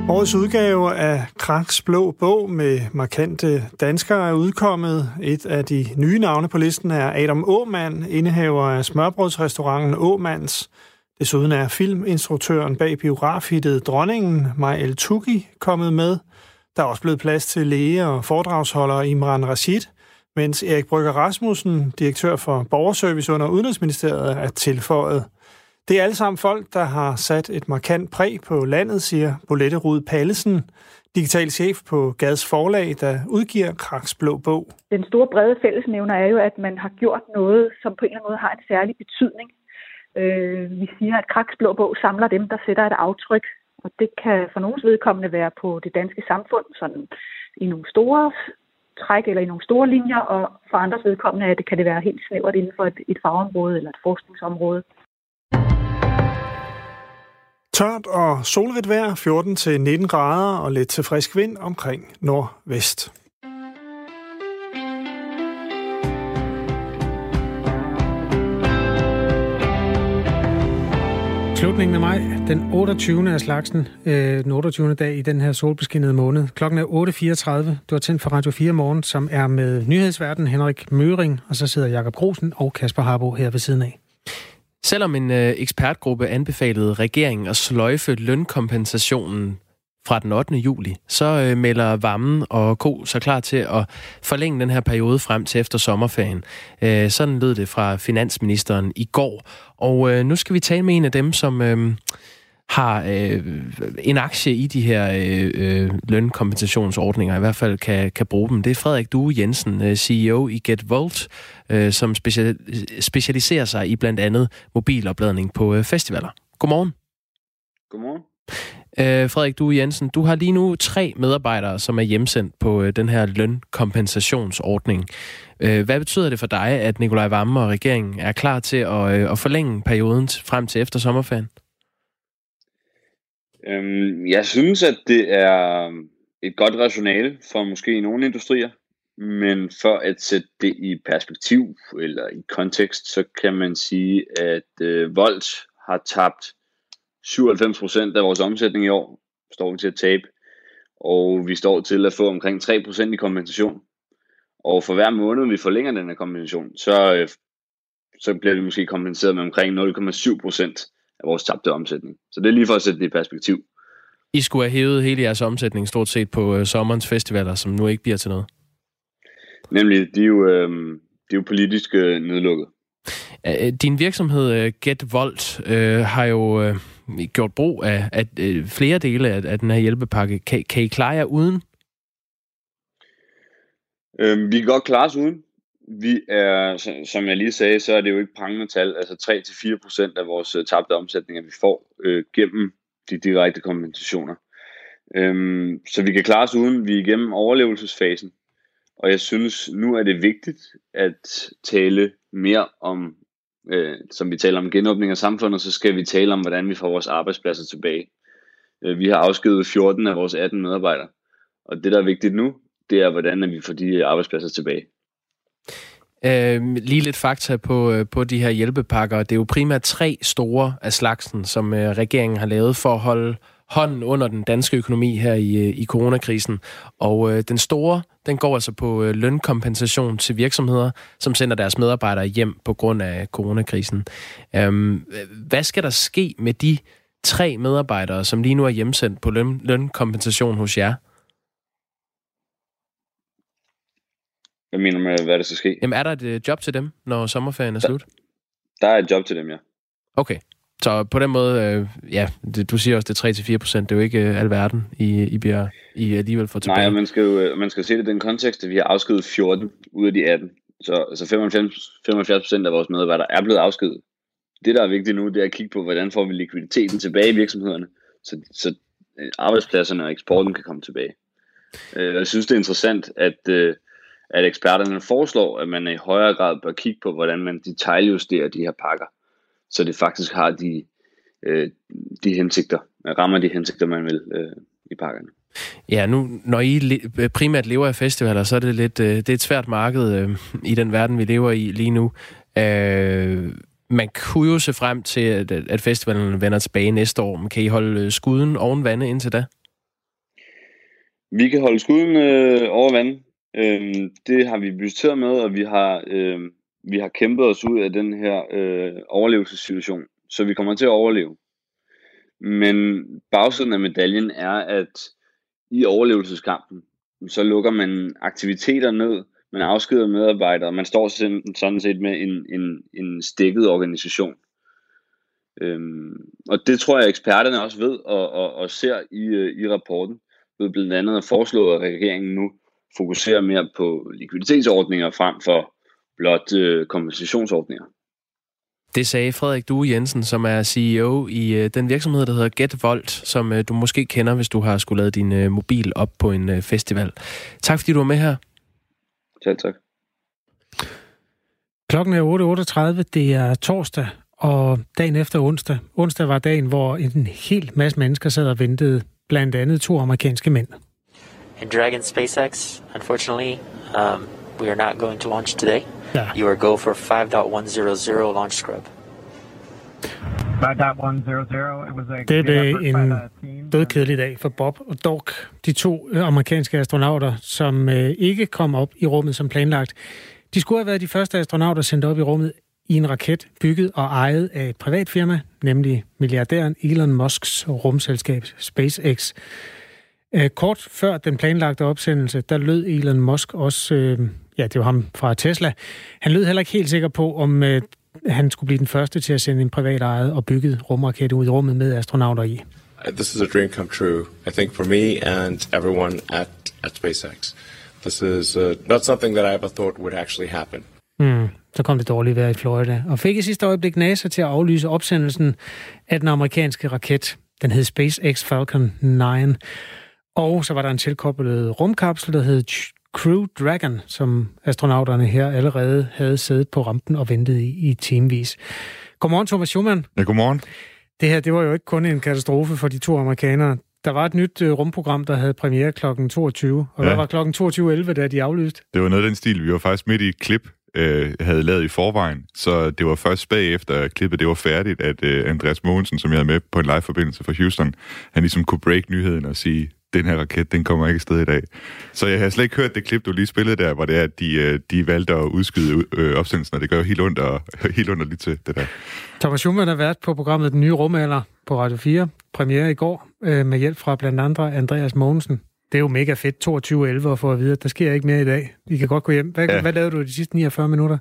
Speaker 8: Årets udgave af Kraks Blå Bog med markante danskere er udkommet. Et af de nye navne på listen er Adam Åmand, indehaver af smørbrødsrestauranten Åmands. Desuden er filminstruktøren bag biografhittet Dronningen, Majel Tugi, kommet med. Der er også blevet plads til læge og foredragsholder Imran Rashid, mens Erik Brygger Rasmussen, direktør for Borgerservice under Udenrigsministeriet, er tilføjet. Det er alle sammen folk, der har sat et markant præg på landet, siger Bolette Rud Pallesen, digital chef på Gads Forlag, der udgiver Kraks Blå Bog.
Speaker 10: Den store brede fællesnævner er jo, at man har gjort noget, som på en eller anden måde har en særlig betydning. Øh, vi siger, at Kraks Blå Bog samler dem, der sætter et aftryk. Og det kan for nogens vedkommende være på det danske samfund, sådan i nogle store træk eller i nogle store linjer, og for andres vedkommende at det kan det være helt snævert inden for et, et fagområde eller et forskningsområde.
Speaker 8: Tørt og solrigt vejr, 14-19 grader og lidt til frisk vind omkring nordvest.
Speaker 1: Slutningen af maj, den 28. af slagsen, øh, den 28. dag i den her solbeskinnede måned. Klokken er 8.34. Du har tændt for Radio 4 morgen, som er med nyhedsverden Henrik Møring, og så sidder Jakob Grosen og Kasper Harbo her ved siden af.
Speaker 2: Selvom en øh, ekspertgruppe anbefalede regeringen at sløjfe lønkompensationen fra den 8. juli, så øh, melder Vammen og Ko så klar til at forlænge den her periode frem til efter sommerferien. Øh, sådan lød det fra finansministeren i går. Og øh, nu skal vi tale med en af dem, som... Øh, har øh, en aktie i de her øh, øh, lønkompensationsordninger, i hvert fald kan, kan bruge dem. Det er Frederik Due Jensen, øh, CEO i GetVolt, øh, som special, specialiserer sig i blandt andet mobilopladning på øh, festivaler. Godmorgen.
Speaker 11: Godmorgen.
Speaker 2: Øh, Frederik Due Jensen, du har lige nu tre medarbejdere, som er hjemsendt på øh, den her lønkompensationsordning. Øh, hvad betyder det for dig, at Nikolaj Vammen og regeringen er klar til at, øh, at forlænge perioden frem til efter sommerferien?
Speaker 11: Øhm, jeg synes, at det er et godt rationale for måske nogle industrier, men for at sætte det i perspektiv eller i kontekst, så kan man sige, at øh, Volt har tabt 97% af vores omsætning i år, står vi til at tabe, og vi står til at få omkring 3% i kompensation. Og for hver måned, vi forlænger den her kompensation, så, øh, så bliver vi måske kompenseret med omkring 0,7% af vores tabte omsætning. Så det er lige for at sætte det i perspektiv.
Speaker 2: I skulle have hævet hele jeres omsætning stort set på øh, sommerens festivaler, som nu ikke bliver til noget.
Speaker 11: Nemlig, de er jo, øh, de er jo politisk øh, nedlukket.
Speaker 2: Din virksomhed øh, Get Volt øh, har jo øh, gjort brug af, af øh, flere dele af, af den her hjælpepakke. Kan, kan I klare jer uden?
Speaker 11: Øh, vi kan godt klare os uden. Vi er, som jeg lige sagde, så er det jo ikke prangende tal. Altså 3-4% af vores øh, tabte omsætninger, vi får øh, gennem de direkte kompensationer. Øhm, så vi kan klare os uden. Vi er igennem overlevelsesfasen. Og jeg synes, nu er det vigtigt at tale mere om, øh, som vi taler om genåbning af samfundet, så skal vi tale om, hvordan vi får vores arbejdspladser tilbage. Øh, vi har afskedet 14 af vores 18 medarbejdere. Og det, der er vigtigt nu, det er, hvordan vi får de arbejdspladser tilbage.
Speaker 2: Øh, lige lidt fakta på, øh, på de her hjælpepakker. Det er jo primært tre store af slagsen, som øh, regeringen har lavet for at holde hånden under den danske økonomi her i, øh, i coronakrisen. Og øh, den store, den går altså på øh, lønkompensation til virksomheder, som sender deres medarbejdere hjem på grund af coronakrisen. Øhm, hvad skal der ske med de tre medarbejdere, som lige nu er hjemsendt på løn, lønkompensation hos jer?
Speaker 11: Hvad mener du med, hvad der skal ske?
Speaker 2: Jamen, er der et øh, job til dem, når sommerferien er slut?
Speaker 11: Der er et job til dem, ja.
Speaker 2: Okay. Så på den måde, øh, ja, det, du siger også, det er 3-4 procent. Det er jo ikke øh, alverden, I, I bliver I alligevel for tilbage.
Speaker 11: Nej, man skal jo øh, man skal se det i den kontekst, at vi har afskedet 14 ud af de 18. Så altså 75, 75 procent af vores medarbejdere er blevet afskedet. Det, der er vigtigt nu, det er at kigge på, hvordan får vi likviditeten tilbage i virksomhederne, så, så øh, arbejdspladserne og eksporten kan komme tilbage. Jeg synes, det er interessant, at øh, at eksperterne foreslår, at man i højere grad bør kigge på, hvordan man detaljjusterer de her pakker, så det faktisk har de, øh, de hensigter, rammer de hensigter, man vil øh, i pakkerne.
Speaker 2: Ja, nu når I primært lever af festivaler, så er det lidt øh, det er et svært marked øh, i den verden, vi lever i lige nu. Øh, man kunne jo se frem til, at, at festivalen vender tilbage næste år. Men kan I holde øh, skuden oven vande indtil da?
Speaker 11: Vi kan holde skuden øh, over vandet. Øhm, det har vi budgetteret med, og vi har, øh, vi har kæmpet os ud af den her øh, overlevelsessituation, så vi kommer til at overleve. Men bagsiden af medaljen er, at i overlevelseskampen, så lukker man aktiviteter ned, man afskeder medarbejdere, man står sådan set med en, en, en stikket organisation. Øhm, og det tror jeg, eksperterne også ved og, og, og ser i, øh, i rapporten, ved blandt andet at foreslå, at regeringen nu fokuserer mere på likviditetsordninger frem for blot øh, kompensationsordninger.
Speaker 2: Det sagde Frederik Due Jensen, som er CEO i øh, den virksomhed, der hedder GetVolt, som øh, du måske kender, hvis du har skulle lade din øh, mobil op på en øh, festival. Tak fordi du var med her.
Speaker 11: Selv tak.
Speaker 1: Klokken er 8.38, det er torsdag, og dagen efter onsdag. Onsdag var dagen, hvor en hel masse mennesker sad og ventede, blandt andet to amerikanske mænd.
Speaker 12: In Dragon SpaceX, unfortunately, um, we are not going to launch today. Yeah. You are go for 5.100 launch scrub.
Speaker 1: Det blev en dødkedelig dag for Bob og Doc, de to øh, amerikanske astronauter, som øh, ikke kom op i rummet som planlagt. De skulle have været de første astronauter sendt op i rummet i en raket bygget og ejet af et privat firma, nemlig milliardæren Elon Musks rumselskab SpaceX. Øh, kort før den planlagte opsendelse, der lød Elon Musk også, øh, ja, det var ham fra Tesla, han lød heller ikke helt sikker på, om øh, han skulle blive den første til at sende en privat ejet og bygget rumraket ud i rummet med astronauter i.
Speaker 13: This is a dream come true, I think, for me and everyone at, at SpaceX. This is uh, not something that I ever thought would actually happen.
Speaker 1: Mm, så kom det dårligt vejr i Florida, og fik i sidste øjeblik NASA til at aflyse opsendelsen af den amerikanske raket. Den hed SpaceX Falcon 9. Og så var der en tilkoblet rumkapsel, der hed Crew Dragon, som astronauterne her allerede havde siddet på rampen og ventet i, i timevis. Godmorgen, Thomas Schumann.
Speaker 14: Ja, godmorgen.
Speaker 1: Det her, det var jo ikke kun en katastrofe for de to amerikanere. Der var et nyt uh, rumprogram, der havde premiere kl. 22. Og ja. hvad var kl. 22.11, da de aflyste?
Speaker 14: Det var noget af den stil. Vi var faktisk midt i et klip, øh, havde lavet i forvejen. Så det var først bagefter, at klippet det var færdigt, at øh, Andreas Mogensen, som jeg havde med på en live-forbindelse fra Houston, han ligesom kunne break nyheden og sige, den her raket, den kommer ikke afsted i dag. Så jeg har slet ikke hørt det klip, du lige spillede der, hvor det er, at de, øh, de valgte at udskyde øh, opsendelsen, og det gør jo helt ondt, og, helt ondt lige til det der.
Speaker 1: Thomas Schumann har været på programmet Den Nye Rumalder på Radio 4, premiere i går, øh, med hjælp fra blandt andre Andreas Mogensen. Det er jo mega fedt, 22.11 at få at vide, at der sker ikke mere i dag. I kan godt gå hjem. Hvad, ja. hvad lavede du de sidste 49 minutter?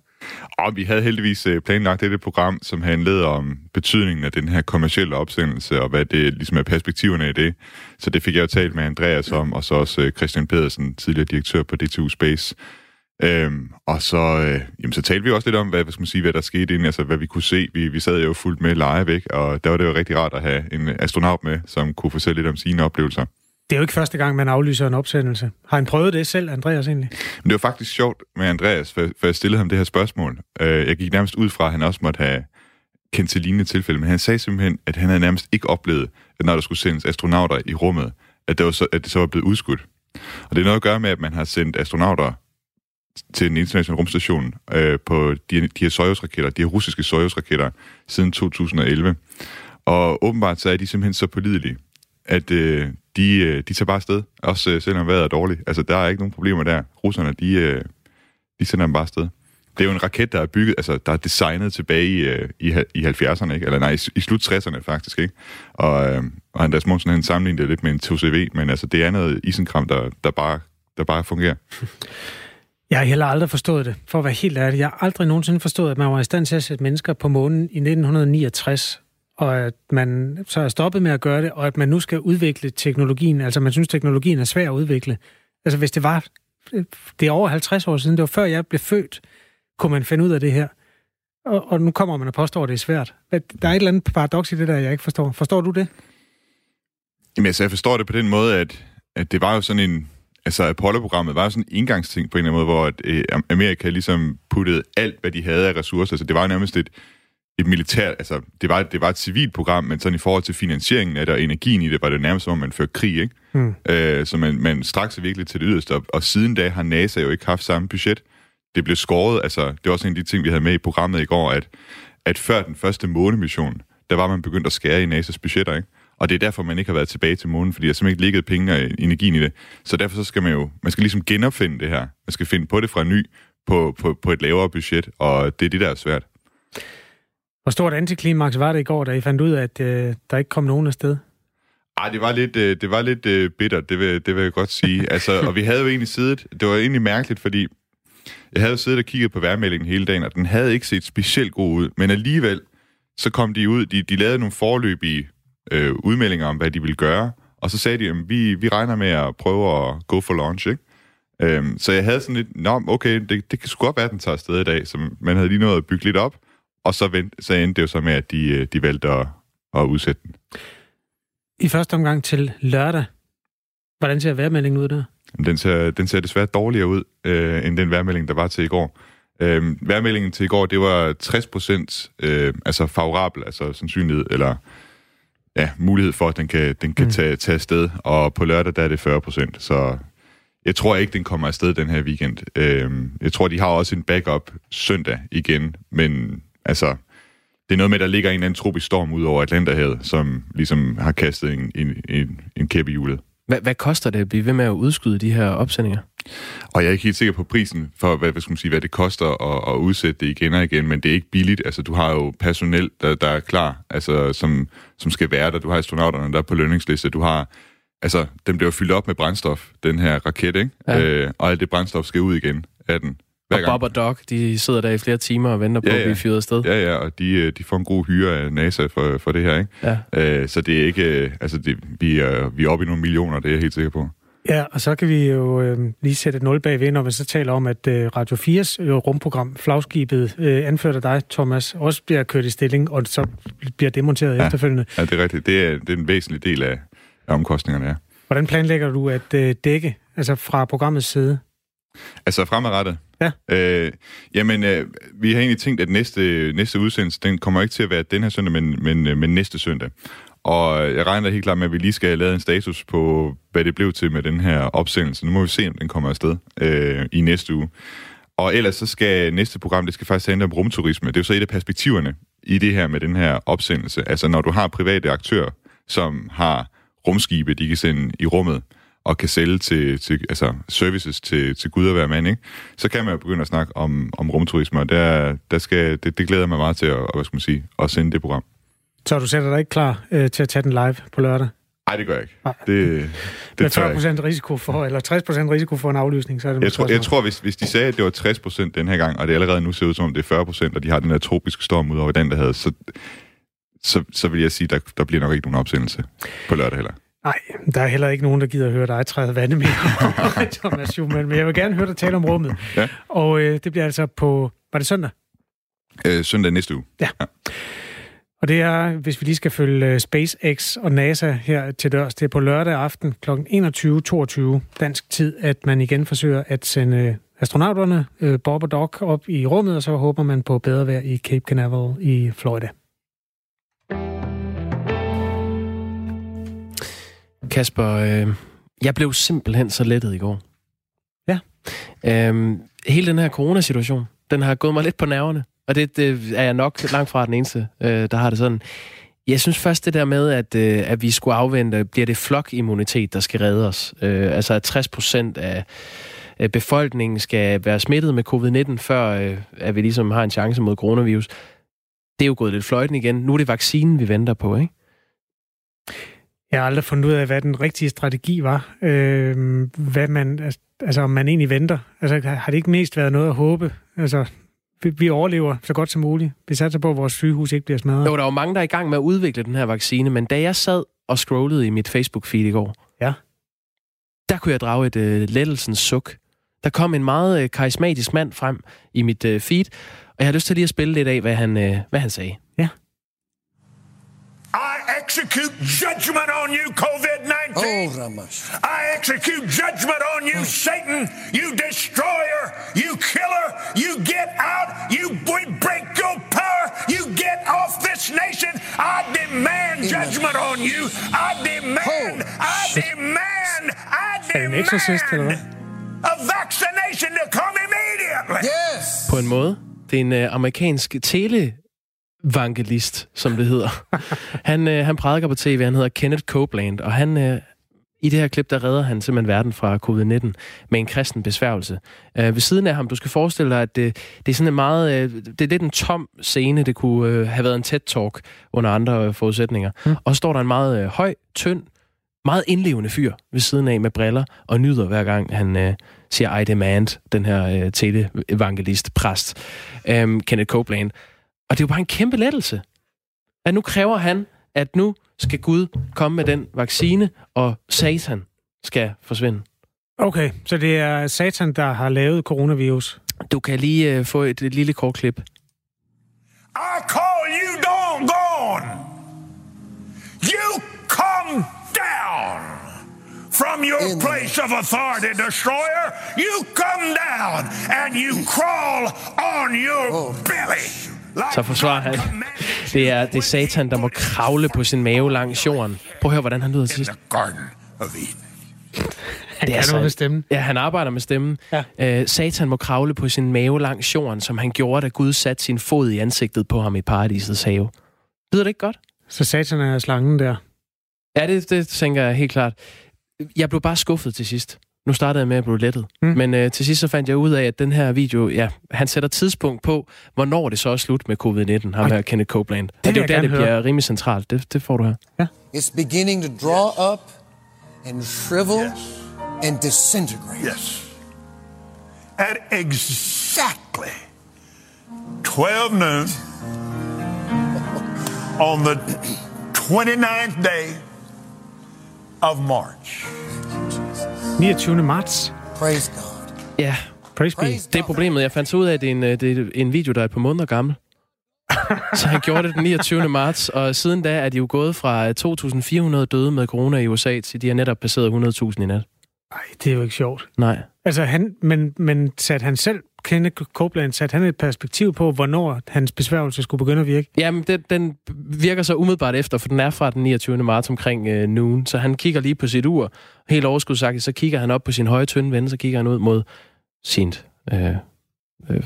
Speaker 14: Og vi havde heldigvis øh, planlagt det program, som handlede om betydningen af den her kommercielle opsendelse, og hvad det ligesom er perspektiverne i det. Så det fik jeg jo talt med Andreas om, og så også øh, Christian Pedersen, tidligere direktør på DTU Space. Øhm, og så, øh, jamen, så talte vi også lidt om, hvad, hvad, skal man sige, hvad der skete inden, altså hvad vi kunne se. Vi, vi sad jo fuldt med live, ikke? og der var det jo rigtig rart at have en astronaut med, som kunne fortælle lidt om sine oplevelser.
Speaker 1: Det er jo ikke første gang, man aflyser en opsendelse. Har han prøvet det selv, Andreas, egentlig?
Speaker 14: Men det var faktisk sjovt med Andreas, for, for jeg stillede ham det her spørgsmål. Øh, jeg gik nærmest ud fra, at han også måtte have kendt til lignende tilfælde, men han sagde simpelthen, at han havde nærmest ikke oplevet, at når der skulle sendes astronauter i rummet, at det, var så, at det så var blevet udskudt. Og det er noget at gøre med, at man har sendt astronauter til den internationale rumstation øh, på de, de her Soyuz-raketter, de her russiske Soyuz-raketter, siden 2011. Og åbenbart så er de simpelthen så pålidelige, at øh, de, øh, de tager bare afsted, også øh, selvom vejret er dårligt. Altså, der er ikke nogen problemer der. Russerne, de, øh, de sender dem bare afsted. Det er jo en raket, der er bygget, altså, der er designet tilbage i, i, i 70'erne, ikke? Eller nej, i, i slut 60'erne faktisk, ikke? Og, øh, og Andreas Monsen, han sammenligner det lidt med en 2CV, men altså, det er noget isenkram, der, der, bare, der bare fungerer.
Speaker 1: Jeg har heller aldrig forstået det, for at være helt ærlig. Jeg har aldrig nogensinde forstået, at man var i stand til at sætte mennesker på månen i 1969, og at man så er stoppet med at gøre det, og at man nu skal udvikle teknologien. Altså, man synes, teknologien er svær at udvikle. Altså, hvis det var... Øh, det er over 50 år siden, det var før jeg blev født, kunne man finde ud af det her. Og, og nu kommer man og påstår, at det er svært. Der er et eller andet paradoks i det der, jeg ikke forstår. Forstår du det?
Speaker 14: Jamen, altså, jeg forstår det på den måde, at, at det var jo sådan en... Altså, Apollo-programmet var jo sådan en indgangsting på en eller anden måde, hvor at, øh, Amerika ligesom puttede alt, hvad de havde af ressourcer. Altså, det var jo nærmest et, et militært, altså det var, det var et civilt program, men sådan i forhold til finansieringen af det og energien i det, var det nærmest som om man førte krig, ikke? Hmm. Øh, så man, man straks er virkelig til det yderste, og, og siden da har NASA jo ikke haft samme budget. Det blev skåret, altså det var også en af de ting, vi havde med i programmet i går, at, at før den første månemission, der var man begyndt at skære i NASA's budgetter, ikke? Og det er derfor, man ikke har været tilbage til månen, fordi der simpelthen ikke ligget penge og energien i det. Så derfor så skal man jo, man skal ligesom genopfinde det her. Man skal finde på det fra ny på, på, på et lavere budget, og det er det, der er svært.
Speaker 1: Hvor stort antiklimaks var det i går, da I fandt ud af, at øh, der ikke kom nogen afsted?
Speaker 14: Ej, det var lidt, øh, det var lidt øh, bittert, det vil, det vil jeg godt sige. Altså, og vi havde jo egentlig siddet, det var egentlig mærkeligt, fordi jeg havde siddet og kigget på vejrmeldingen hele dagen, og den havde ikke set specielt god ud. Men alligevel, så kom de ud, de, de lavede nogle forløbige øh, udmeldinger om, hvad de ville gøre, og så sagde de, at vi, vi regner med at prøve at gå for launch, ikke? Øhm, så jeg havde sådan lidt, nå, okay, det, det kan sgu godt være, at den tager afsted i dag, så man havde lige noget at bygge lidt op, og så, vent, så endte det jo så med, at de, øh, de valgte at, at udsætte den.
Speaker 1: I første omgang til lørdag. Hvordan ser vejrmeldingen ud der?
Speaker 14: Den ser, den ser desværre dårligere ud, øh, end den vejrmelding, der var til i går. Øh, vejrmeldingen til i går, det var 60 procent øh, altså favorabel, altså sandsynlighed, eller ja, mulighed for, at den kan, den kan mm. tage, tage afsted. Og på lørdag, der er det 40 procent, så jeg tror ikke, den kommer afsted den her weekend. Øh, jeg tror, de har også en backup søndag igen, men Altså, det er noget med, at der ligger en eller anden tropisk storm ud over Atlanterhavet, som ligesom har kastet en, en, en, en kæp i hjulet.
Speaker 2: Hvad, hvad koster det at blive ved med at udskyde de her opsendinger?
Speaker 14: Og jeg er ikke helt sikker på prisen for, hvad, hvad, skal man sige, hvad det koster at, at udsætte det igen og igen, men det er ikke billigt. Altså, du har jo personel, der, der er klar, altså, som, som skal være der. Du har astronauterne, der er på lønningsliste. Du har, altså, den bliver fyldt op med brændstof, den her raket, ikke? Ja. Øh, og alt det brændstof skal ud igen af den.
Speaker 2: Hver og Bob og Doc, de sidder der i flere timer og venter på ja, ja. at blive fyret afsted.
Speaker 14: Ja, ja, og de, øh, de får en god hyre af NASA for, for det her, ikke? Ja. Øh, så det er ikke... Øh, altså, det, vi, er, vi er oppe i nogle millioner, det er jeg helt sikker på.
Speaker 1: Ja, og så kan vi jo øh, lige sætte et nul bagved, når vi så taler om, at øh, Radio 4's øh, rumprogram, Flagskibet, øh, anført af dig, Thomas, også bliver kørt i stilling, og så bliver demonteret ja. efterfølgende.
Speaker 14: Ja, det er rigtigt. Det er, det er en væsentlig del af, af omkostningerne, ja.
Speaker 1: Hvordan planlægger du at øh, dække, altså fra programmets side?
Speaker 14: Altså fremadrettet?
Speaker 1: Ja.
Speaker 14: Øh, jamen, øh, vi har egentlig tænkt, at næste, næste udsendelse, den kommer ikke til at være den her søndag, men, men, øh, men næste søndag. Og jeg regner helt klart med, at vi lige skal have lavet en status på, hvad det blev til med den her opsendelse. Nu må vi se, om den kommer afsted øh, i næste uge. Og ellers så skal næste program, det skal faktisk handle om rumturisme. Det er jo så et af perspektiverne i det her med den her opsendelse. Altså når du har private aktører, som har rumskibe, de kan sende i rummet, og kan sælge til, til altså services til, til Gud og hver mand, ikke? så kan man jo begynde at snakke om, om rumturisme, og der, der skal, det, det glæder mig meget til at, hvad skal man sige, at sende det program.
Speaker 1: Så du sætter dig ikke klar øh, til at tage den live på lørdag?
Speaker 14: Nej, det gør jeg ikke. Nej. Det,
Speaker 1: det Med 40 procent risiko for, eller 60 procent risiko for en aflysning, så er det
Speaker 14: Jeg tror, jeg tror hvis, hvis de sagde, at det var 60 procent den her gang, og det allerede nu ser ud som om det er 40 procent, og de har den der tropiske storm ud over den, der havde, så, så, så vil jeg sige, at der, der bliver nok ikke nogen opsendelse på lørdag heller.
Speaker 1: Nej, der er heller ikke nogen, der gider at høre dig træde vande mere, Thomas Schumann, men jeg vil gerne høre dig tale om rummet.
Speaker 14: Ja.
Speaker 1: Og øh, det bliver altså på, var det søndag?
Speaker 14: Øh, søndag næste uge.
Speaker 1: Ja. ja. Og det er, hvis vi lige skal følge øh, SpaceX og NASA her til dørs, det er på lørdag aften kl. 21.22 dansk tid, at man igen forsøger at sende astronauterne, øh, Bob og Doc, op i rummet, og så håber man på bedre vejr i Cape Canaveral i Florida.
Speaker 2: Kasper, øh, jeg blev simpelthen så lettet i går.
Speaker 1: Ja.
Speaker 2: Øh, hele den her coronasituation, den har gået mig lidt på nerverne. Og det, det er jeg nok langt fra den eneste, øh, der har det sådan. Jeg synes først det der med, at, øh, at vi skulle afvente, bliver det flokimmunitet, der skal redde os. Øh, altså at 60 procent af befolkningen skal være smittet med covid-19, før øh, at vi ligesom har en chance mod coronavirus. Det er jo gået lidt fløjten igen. Nu er det vaccinen, vi venter på, ikke?
Speaker 1: Jeg har aldrig fundet ud af, hvad den rigtige strategi var. Øh, hvad man, altså om man egentlig venter. Altså har det ikke mest været noget at håbe? Altså vi, vi overlever så godt som muligt. Vi satser på, at vores sygehus ikke bliver smadret.
Speaker 2: Jo, der var mange, der er i gang med at udvikle den her vaccine, men da jeg sad og scrollede i mit Facebook-feed i går,
Speaker 1: ja.
Speaker 2: der kunne jeg drage et uh, lettelsens suk. Der kom en meget uh, karismatisk mand frem i mit uh, feed, og jeg har lyst til lige at spille lidt af, hvad han, uh, hvad han sagde.
Speaker 1: Ja.
Speaker 15: I execute judgment on you, COVID-19.
Speaker 16: Oh,
Speaker 15: I execute judgment on you, Satan, you destroyer, you killer. You get out, you break your power, you get off this nation. I demand judgment on you. I demand, I demand, I demand a vaccination to come immediately.
Speaker 16: Yes.
Speaker 2: På en måde. Det er en uh, amerikansk tele evangelist, som det hedder. han, øh, han prædiker på tv, han hedder Kenneth Copeland, og han, øh, i det her klip, der redder han simpelthen verden fra covid-19 med en kristen besværgelse. Øh, ved siden af ham, du skal forestille dig, at det, det er sådan en meget, øh, det er lidt en tom scene, det kunne øh, have været en TED-talk under andre øh, forudsætninger. Mm. Og så står der en meget øh, høj, tynd, meget indlevende fyr ved siden af med briller, og nyder hver gang han øh, siger I demand, den her øh, tele-evangelist, præst, øh, Kenneth Copeland. Og det er jo bare en kæmpe lettelse. At nu kræver han, at nu skal Gud komme med den vaccine, og Satan skal forsvinde.
Speaker 1: Okay, så det er Satan, der har lavet coronavirus?
Speaker 2: Du kan lige uh, få et, et lille kort klip.
Speaker 15: I call you down, gone. You come down from your place of authority, destroyer. You come down and you crawl on your oh. belly.
Speaker 2: Så forsvarer han. Det er, det er Satan, der må kravle på sin mave langs jorden. Prøv at høre, hvordan han lyder til sidst.
Speaker 1: Han det er altså, med stemmen.
Speaker 2: Ja, han arbejder med stemmen. Ja. Uh, Satan må kravle på sin mave langs jorden, som han gjorde, da Gud satte sin fod i ansigtet på ham i paradisets have. Lyder det ikke godt?
Speaker 1: Så Satan er slangen der?
Speaker 2: Ja, det, det tænker jeg helt klart. Jeg blev bare skuffet til sidst. Nu startede jeg med at blive lettet. Mm. Men øh, til sidst så fandt jeg ud af, at den her video, ja, han sætter tidspunkt på, hvornår det så er slut med covid-19, ham her Kenneth Copeland. Det, og det er jo der, det høre. bliver rimelig centralt. Det, det får du her.
Speaker 1: Ja.
Speaker 16: It's beginning to draw up and shrivel yes. and disintegrate.
Speaker 15: Yes. At exactly 12 noon on the 29th day of March.
Speaker 1: 29. marts.
Speaker 16: Praise God.
Speaker 2: Ja,
Speaker 1: Praise be.
Speaker 2: det er problemet. Jeg fandt så ud af, at det er en, øh, det er en video, der er et par måneder gammel. Så han gjorde det den 29. marts, og siden da er de jo gået fra 2.400 døde med corona i USA, til de har netop passeret 100.000 i nat.
Speaker 1: Nej, det er jo ikke sjovt.
Speaker 2: Nej.
Speaker 1: Altså, han, men, men satte han selv, Kenneth Copeland, satte han et perspektiv på, hvornår hans besværgelse skulle begynde at virke?
Speaker 2: Jamen, den, den virker så umiddelbart efter, for den er fra den 29. marts omkring øh, noon. Så han kigger lige på sit ur. Helt overskudsagtigt, så kigger han op på sin høje, tynde ven, så kigger han ud mod sint øh, øh,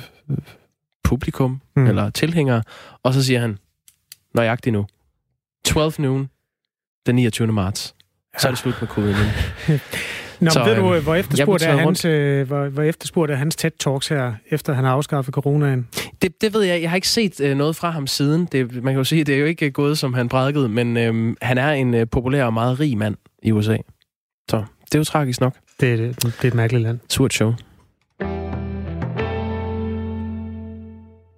Speaker 2: publikum,
Speaker 1: Mm.
Speaker 2: mm. eller tilhængere, og så siger han, nøjagtigt nu, 12 noon, den 29. marts. Så er det slut med covid
Speaker 1: Nå, så, ved du,
Speaker 2: øhm,
Speaker 1: øh, hvor efterspurgt, er hans, øh, hvor, hvor efterspurgt er hans TED-talks her, efter han har afskaffet coronaen?
Speaker 2: Det, det ved jeg. Jeg har ikke set øh, noget fra ham siden. Det, man kan jo sige, det er jo ikke gået, som han prædikede, men øh, han er en øh, populær og meget rig mand i USA. Så det er jo tragisk nok.
Speaker 1: Det, er- det, det er et mærkeligt land.
Speaker 2: Surt show.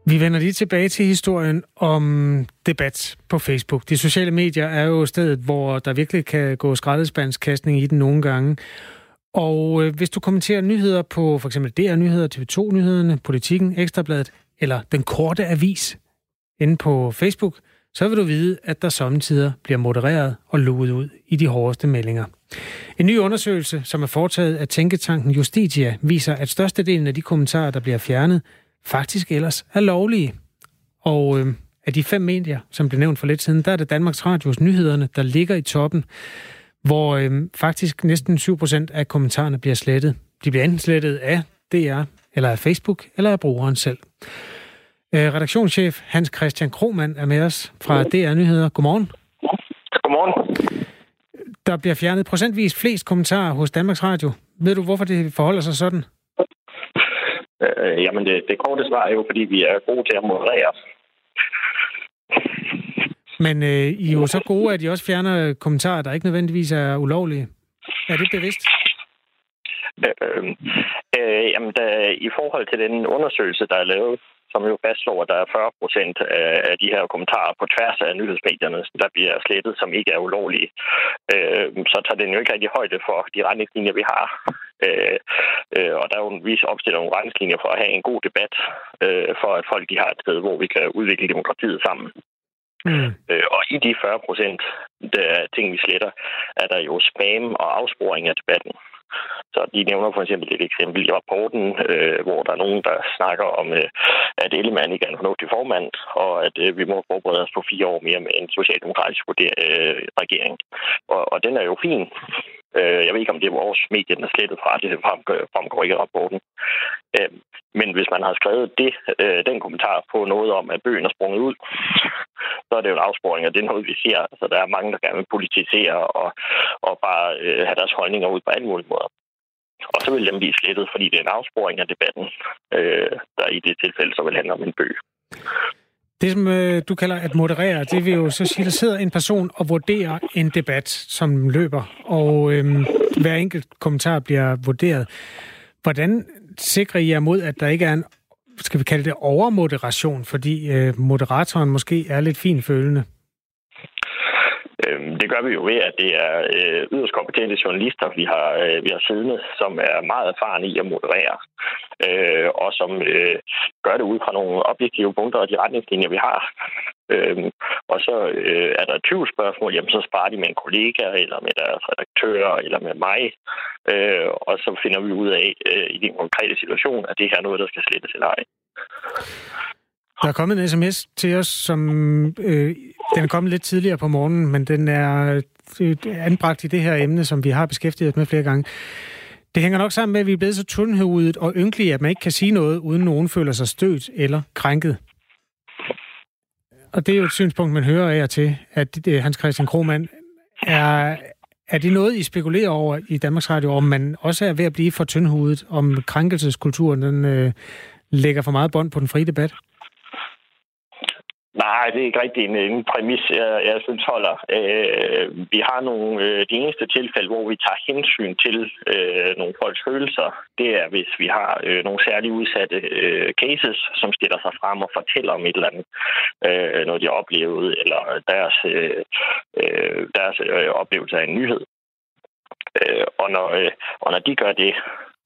Speaker 1: Vi vender lige tilbage til historien om debat på Facebook. De sociale medier er jo stedet, hvor der virkelig kan gå skraldespandskastning i den nogle gange. Og øh, hvis du kommenterer nyheder på for eksempel DR Nyheder, TV2-nyhederne, Politikken, Ekstrabladet eller Den Korte Avis inde på Facebook, så vil du vide, at der samtidig bliver modereret og luet ud i de hårdeste meldinger. En ny undersøgelse, som er foretaget af Tænketanken Justitia, viser, at størstedelen af de kommentarer, der bliver fjernet, faktisk ellers er lovlige. Og øh, af de fem medier, som blev nævnt for lidt siden, der er det Danmarks Radios nyhederne, der ligger i toppen, hvor øh, faktisk næsten 7% af kommentarerne bliver slettet. De bliver enten slettet af DR, eller af Facebook, eller af brugeren selv. Øh, redaktionschef Hans Christian Krohmann er med os fra DR Nyheder. Godmorgen.
Speaker 17: Godmorgen.
Speaker 1: Der bliver fjernet procentvis flest kommentarer hos Danmarks Radio. Ved du, hvorfor det forholder sig sådan?
Speaker 17: Øh, jamen, det, det korte svar er jo, fordi vi er gode til at moderere.
Speaker 1: Men øh, I er jo så gode, at I også fjerner kommentarer, der ikke nødvendigvis er ulovlige. Er det bevidst?
Speaker 17: Øh, øh, jamen, da, i forhold til den undersøgelse, der er lavet, som jo fastslår, at der er 40 procent af, af de her kommentarer på tværs af nyhedsmedierne, der bliver slettet, som ikke er ulovlige, øh, så tager den jo ikke rigtig højde for de retningslinjer, vi har. Øh, øh, og der er jo en vis opstillet nogle retningslinjer for at have en god debat, øh, for at folk de har et sted, hvor vi kan udvikle demokratiet sammen.
Speaker 1: Mm.
Speaker 17: Øh, og i de 40 procent ting, vi sletter, er der jo spam og afsporing af debatten. Så de nævner for eksempel et eksempel i rapporten, øh, hvor der er nogen, der snakker om, øh, at Ellemann ikke er en fornuftig formand, og at øh, vi må forberede os på fire år mere med en socialdemokratisk vurder- øh, regering. Og, og den er jo fin. Øh, jeg ved ikke, om det er vores medie, den er slettet fra. Det fremgår, fremgår ikke i rapporten. Øh, men hvis man har skrevet det, øh, den kommentar på noget om, at bøgen er sprunget ud, så er det jo en afsporing, og det er noget, vi ser. Så der er mange, der gerne vil politisere og, og bare øh, have deres holdninger ud på alle mulige måder. Og så vil dem blive slettet, fordi det er en afsporing af debatten, øh, der i det tilfælde så vil handle om en bøg.
Speaker 1: Det, som øh, du kalder at moderere, det vil jo så sige, der sidder en person og vurderer en debat, som løber, og øh, hver enkelt kommentar bliver vurderet. Hvordan sikrer I jer mod, at der ikke er en, skal vi kalde det overmoderation, fordi øh, moderatoren måske er lidt finfølende?
Speaker 17: Øhm, det gør vi jo ved, at det er øh, yderst kompetente journalister, vi har, øh, vi har siddende, som er meget erfarne i at moderere, øh, og som øh, gør det ud fra nogle objektive punkter og de retningslinjer, vi har. Øhm, og så øh, er der et 20 spørgsmål, jamen så sparer de med en kollega, eller med deres redaktør, eller med mig, øh, og så finder vi ud af øh, i den konkrete situation, at det her er noget, der skal slettes eller ej.
Speaker 1: Der er kommet en sms til os, som øh, den er kommet lidt tidligere på morgenen, men den er øh, anbragt i det her emne, som vi har beskæftiget os med flere gange. Det hænger nok sammen med, at vi er blevet så tyndhøvedet og ynkelige, at man ikke kan sige noget, uden nogen føler sig stødt eller krænket. Og det er jo et synspunkt, man hører af og til, at øh, Hans Christian Krohmann er, er det noget, I spekulerer over i Danmarks Radio, om man også er ved at blive for tyndhudet, om krænkelseskulturen den, øh, lægger for meget bånd på den frie debat?
Speaker 17: Nej, det er ikke rigtig en, en præmis, jeg, jeg synes holder. Øh, vi har nogle, øh, de eneste tilfælde, hvor vi tager hensyn til øh, nogle folks følelser, det er, hvis vi har øh, nogle særligt udsatte øh, cases, som stiller sig frem og fortæller om et eller andet, øh, noget de har oplevet, eller deres, øh, øh, deres øh, oplevelse af en nyhed. Øh, og, når, øh, og når de gør det,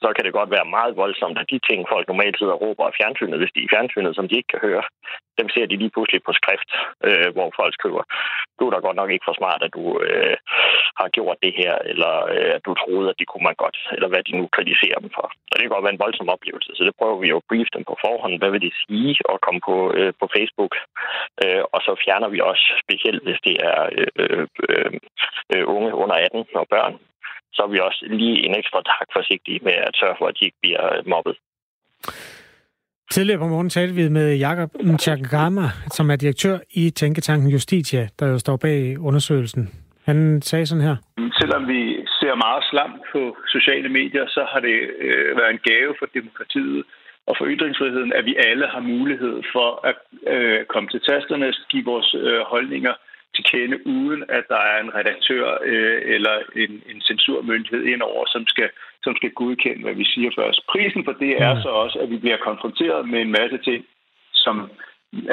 Speaker 17: så kan det godt være meget voldsomt, at de ting, folk normalt sidder og råber af fjernsynet, hvis de er i fjernsynet, som de ikke kan høre, dem ser de lige pludselig på skrift, øh, hvor folk skriver, du er da godt nok ikke for smart, at du øh, har gjort det her, eller øh, at du troede, at det kunne man godt, eller hvad de nu kritiserer dem for. Og det kan godt være en voldsom oplevelse, så det prøver vi jo at brief dem på forhånd. Hvad vil de sige og komme på, øh, på Facebook? Øh, og så fjerner vi også, specielt hvis det er øh, øh, øh, øh unge under 18 og børn, så er vi også lige en ekstra tak forsigtige med at sørge for, at de ikke bliver mobbet.
Speaker 1: Tidligere på morgen talte vi med Jakob Chakagama, som er direktør i Tænketanken Justitia, der jo står bag undersøgelsen. Han sagde sådan her.
Speaker 3: Selvom vi ser meget slam på sociale medier, så har det øh, været en gave for demokratiet og for ytringsfriheden, at vi alle har mulighed for at øh, komme til tasterne, give vores øh, holdninger til kende, uden at der er en redaktør øh, eller en, en censurmyndighed indover, som skal, som skal godkende, hvad vi siger først. Prisen for det er mm. så også, at vi bliver konfronteret med en masse ting, som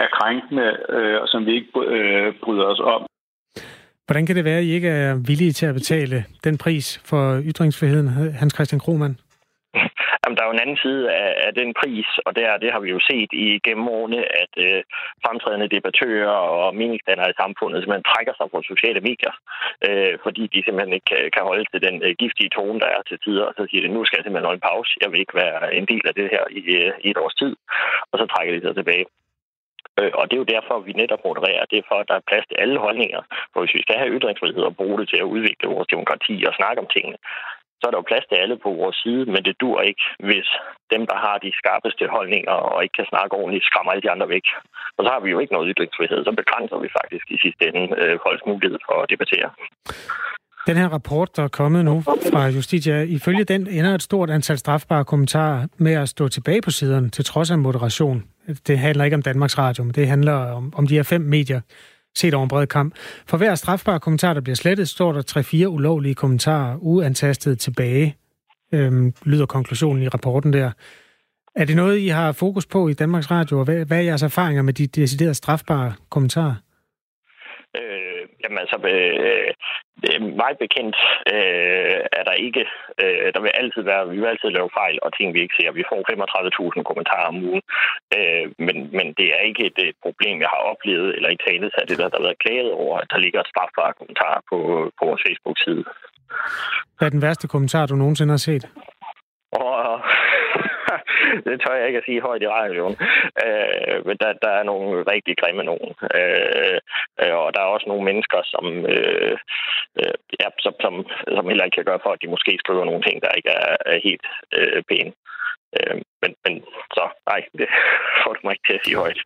Speaker 3: er krænkende, øh, og som vi ikke øh, bryder os om.
Speaker 1: Hvordan kan det være, at I ikke er villige til at betale den pris for ytringsfriheden, Hans Christian Krohmann?
Speaker 17: Jamen, der er jo en anden side af, af den pris, og der, det har vi jo set i gennem årene, at øh, fremtrædende debattører og meningsdannere i samfundet simpelthen trækker sig på sociale medier, øh, fordi de simpelthen ikke kan, kan holde til den øh, giftige tone, der er til tider, og så siger de, nu skal jeg simpelthen holde en pause, jeg vil ikke være en del af det her i, øh, i et års tid, og så trækker de sig tilbage. Øh, og det er jo derfor, vi netop modererer. Det er for, at der er plads til alle holdninger. For hvis vi skal have ytringsfrihed og bruge det til at udvikle vores demokrati og snakke om tingene, så er der jo plads til alle på vores side, men det dur ikke, hvis dem, der har de skarpeste holdninger og ikke kan snakke ordentligt, skræmmer alle de andre væk. Og så har vi jo ikke noget ytringsfrihed, så begrænser vi faktisk i sidste ende øh, folks mulighed for at debattere.
Speaker 1: Den her rapport, der er kommet nu fra Justitia, ifølge den ender et stort antal strafbare kommentarer med at stå tilbage på siderne, til trods af moderation. Det handler ikke om Danmarks Radio, men det handler om, om de her fem medier, set over en bred kamp. For hver strafbar kommentar, der bliver slettet, står der 3-4 ulovlige kommentarer uantastet tilbage, øhm, lyder konklusionen i rapporten der. Er det noget, I har fokus på i Danmarks Radio, og hvad, hvad er jeres erfaringer med de deciderede strafbare kommentarer?
Speaker 17: Øh, jamen altså, øh, er meget bekendt, øh, er der ikke, øh, der vil altid være, vi vil altid lave fejl og ting, vi ikke ser. Vi får 35.000 kommentarer om ugen, øh, men, men det er ikke et, et problem, jeg har oplevet, eller i tale af det, der, der har været klaget over, at der ligger et strafbare kommentar på, på vores Facebook-side.
Speaker 1: Hvad er den værste kommentar, du nogensinde har set?
Speaker 17: Og, det tør jeg ikke at sige højt i radioen. Øh, men der, der er nogle rigtig grimme nogen. Øh, øh og der er også nogle mennesker, som, øh, øh, ja, som, som, som heller ikke kan gøre for, at de måske skriver nogle ting, der ikke er, er helt øh, pæne. Øh, men, men så, nej, det får du mig ikke til at sige højt.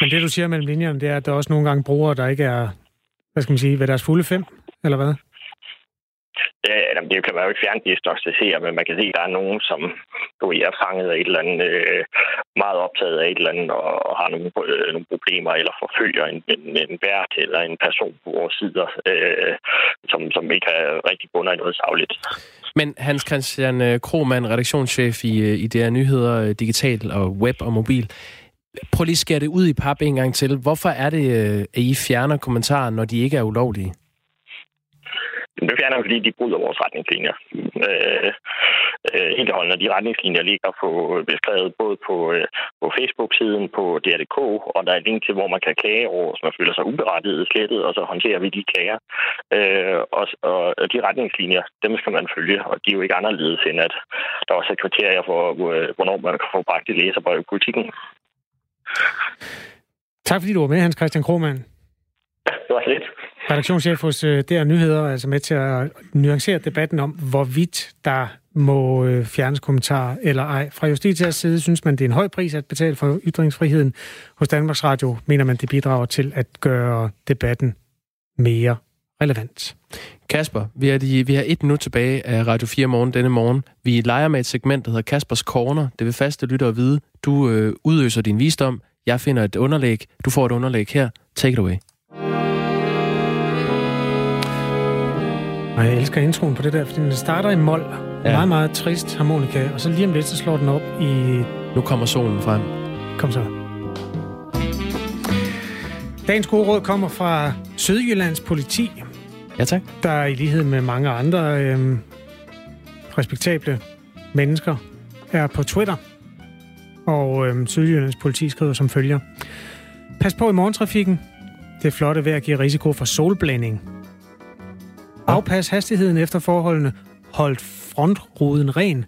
Speaker 1: Men det, du siger mellem linjerne, det er, at der er også nogle gange brugere, der ikke er, hvad skal man sige, ved deres fulde fem, eller hvad?
Speaker 17: Det, det kan man jo ikke fjerndiagnostisere, men man kan se, at der er nogen, som du er fanget af et eller andet, øh, meget optaget af et eller andet, og har nogle, øh, nogle problemer, eller forfølger en, en, en vært eller en person på vores sider, øh, som, som ikke er rigtig bundet i noget savligt.
Speaker 2: Men Hans Christian øh, Krohmann, redaktionschef i, øh, i DR Nyheder, øh, Digital og Web og Mobil. Prøv lige at skære det ud i pap en gang til. Hvorfor er det, at I fjerner kommentarer, når de ikke er ulovlige?
Speaker 17: Det fjerner fordi de bryder vores retningslinjer. Øh, øh, helt holdende, de retningslinjer ligger på, beskrevet både på, øh, på Facebook-siden, på DR.dk, og der er et link til, hvor man kan klage over, hvis man føler sig uberettiget slettet, og så håndterer vi de klager. Øh, og, og de retningslinjer, dem skal man følge, og de er jo ikke anderledes end, at der også er kriterier for, hvornår man kan få bragt i læserbrev i politikken.
Speaker 1: Tak fordi du var med, Hans Christian Krohmann.
Speaker 17: Ja, det var lidt.
Speaker 1: Redaktionschef hos øh, DR Nyheder er altså med til at nuancere debatten om, hvorvidt der må øh, fjernes kommentarer eller ej. Fra Justitias side synes man, det er en høj pris at betale for ytringsfriheden. Hos Danmarks Radio mener man, det bidrager til at gøre debatten mere relevant.
Speaker 2: Kasper, vi har, de, vi har et minut tilbage af Radio 4 morgen denne morgen. Vi leger med et segment, der hedder Kaspers Corner. Det vil faste lytter at vide. Du øh, udøser din visdom. Jeg finder et underlæg. Du får et underlæg her. Take it away.
Speaker 1: Og jeg elsker introen på det der, fordi den starter i mol. Ja. Meget, meget trist harmonika, og så lige om lidt, så slår den op i...
Speaker 2: Nu kommer solen frem.
Speaker 1: Kom så. Dagens gode råd kommer fra Sydjyllands politi.
Speaker 2: Ja, tak.
Speaker 1: Der i lighed med mange andre øh, respektable mennesker er på Twitter. Og øh, Sydjyllands politi skriver som følger. Pas på i morgentrafikken. Det flotte vejr giver risiko for solblænding. Afpas hastigheden efter forholdene. Hold frontruden ren.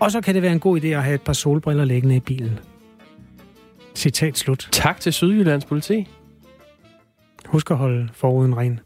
Speaker 1: Og så kan det være en god idé at have et par solbriller liggende i bilen. Citat slut.
Speaker 2: Tak til Sydjyllands politi.
Speaker 1: Husk at holde forruden ren.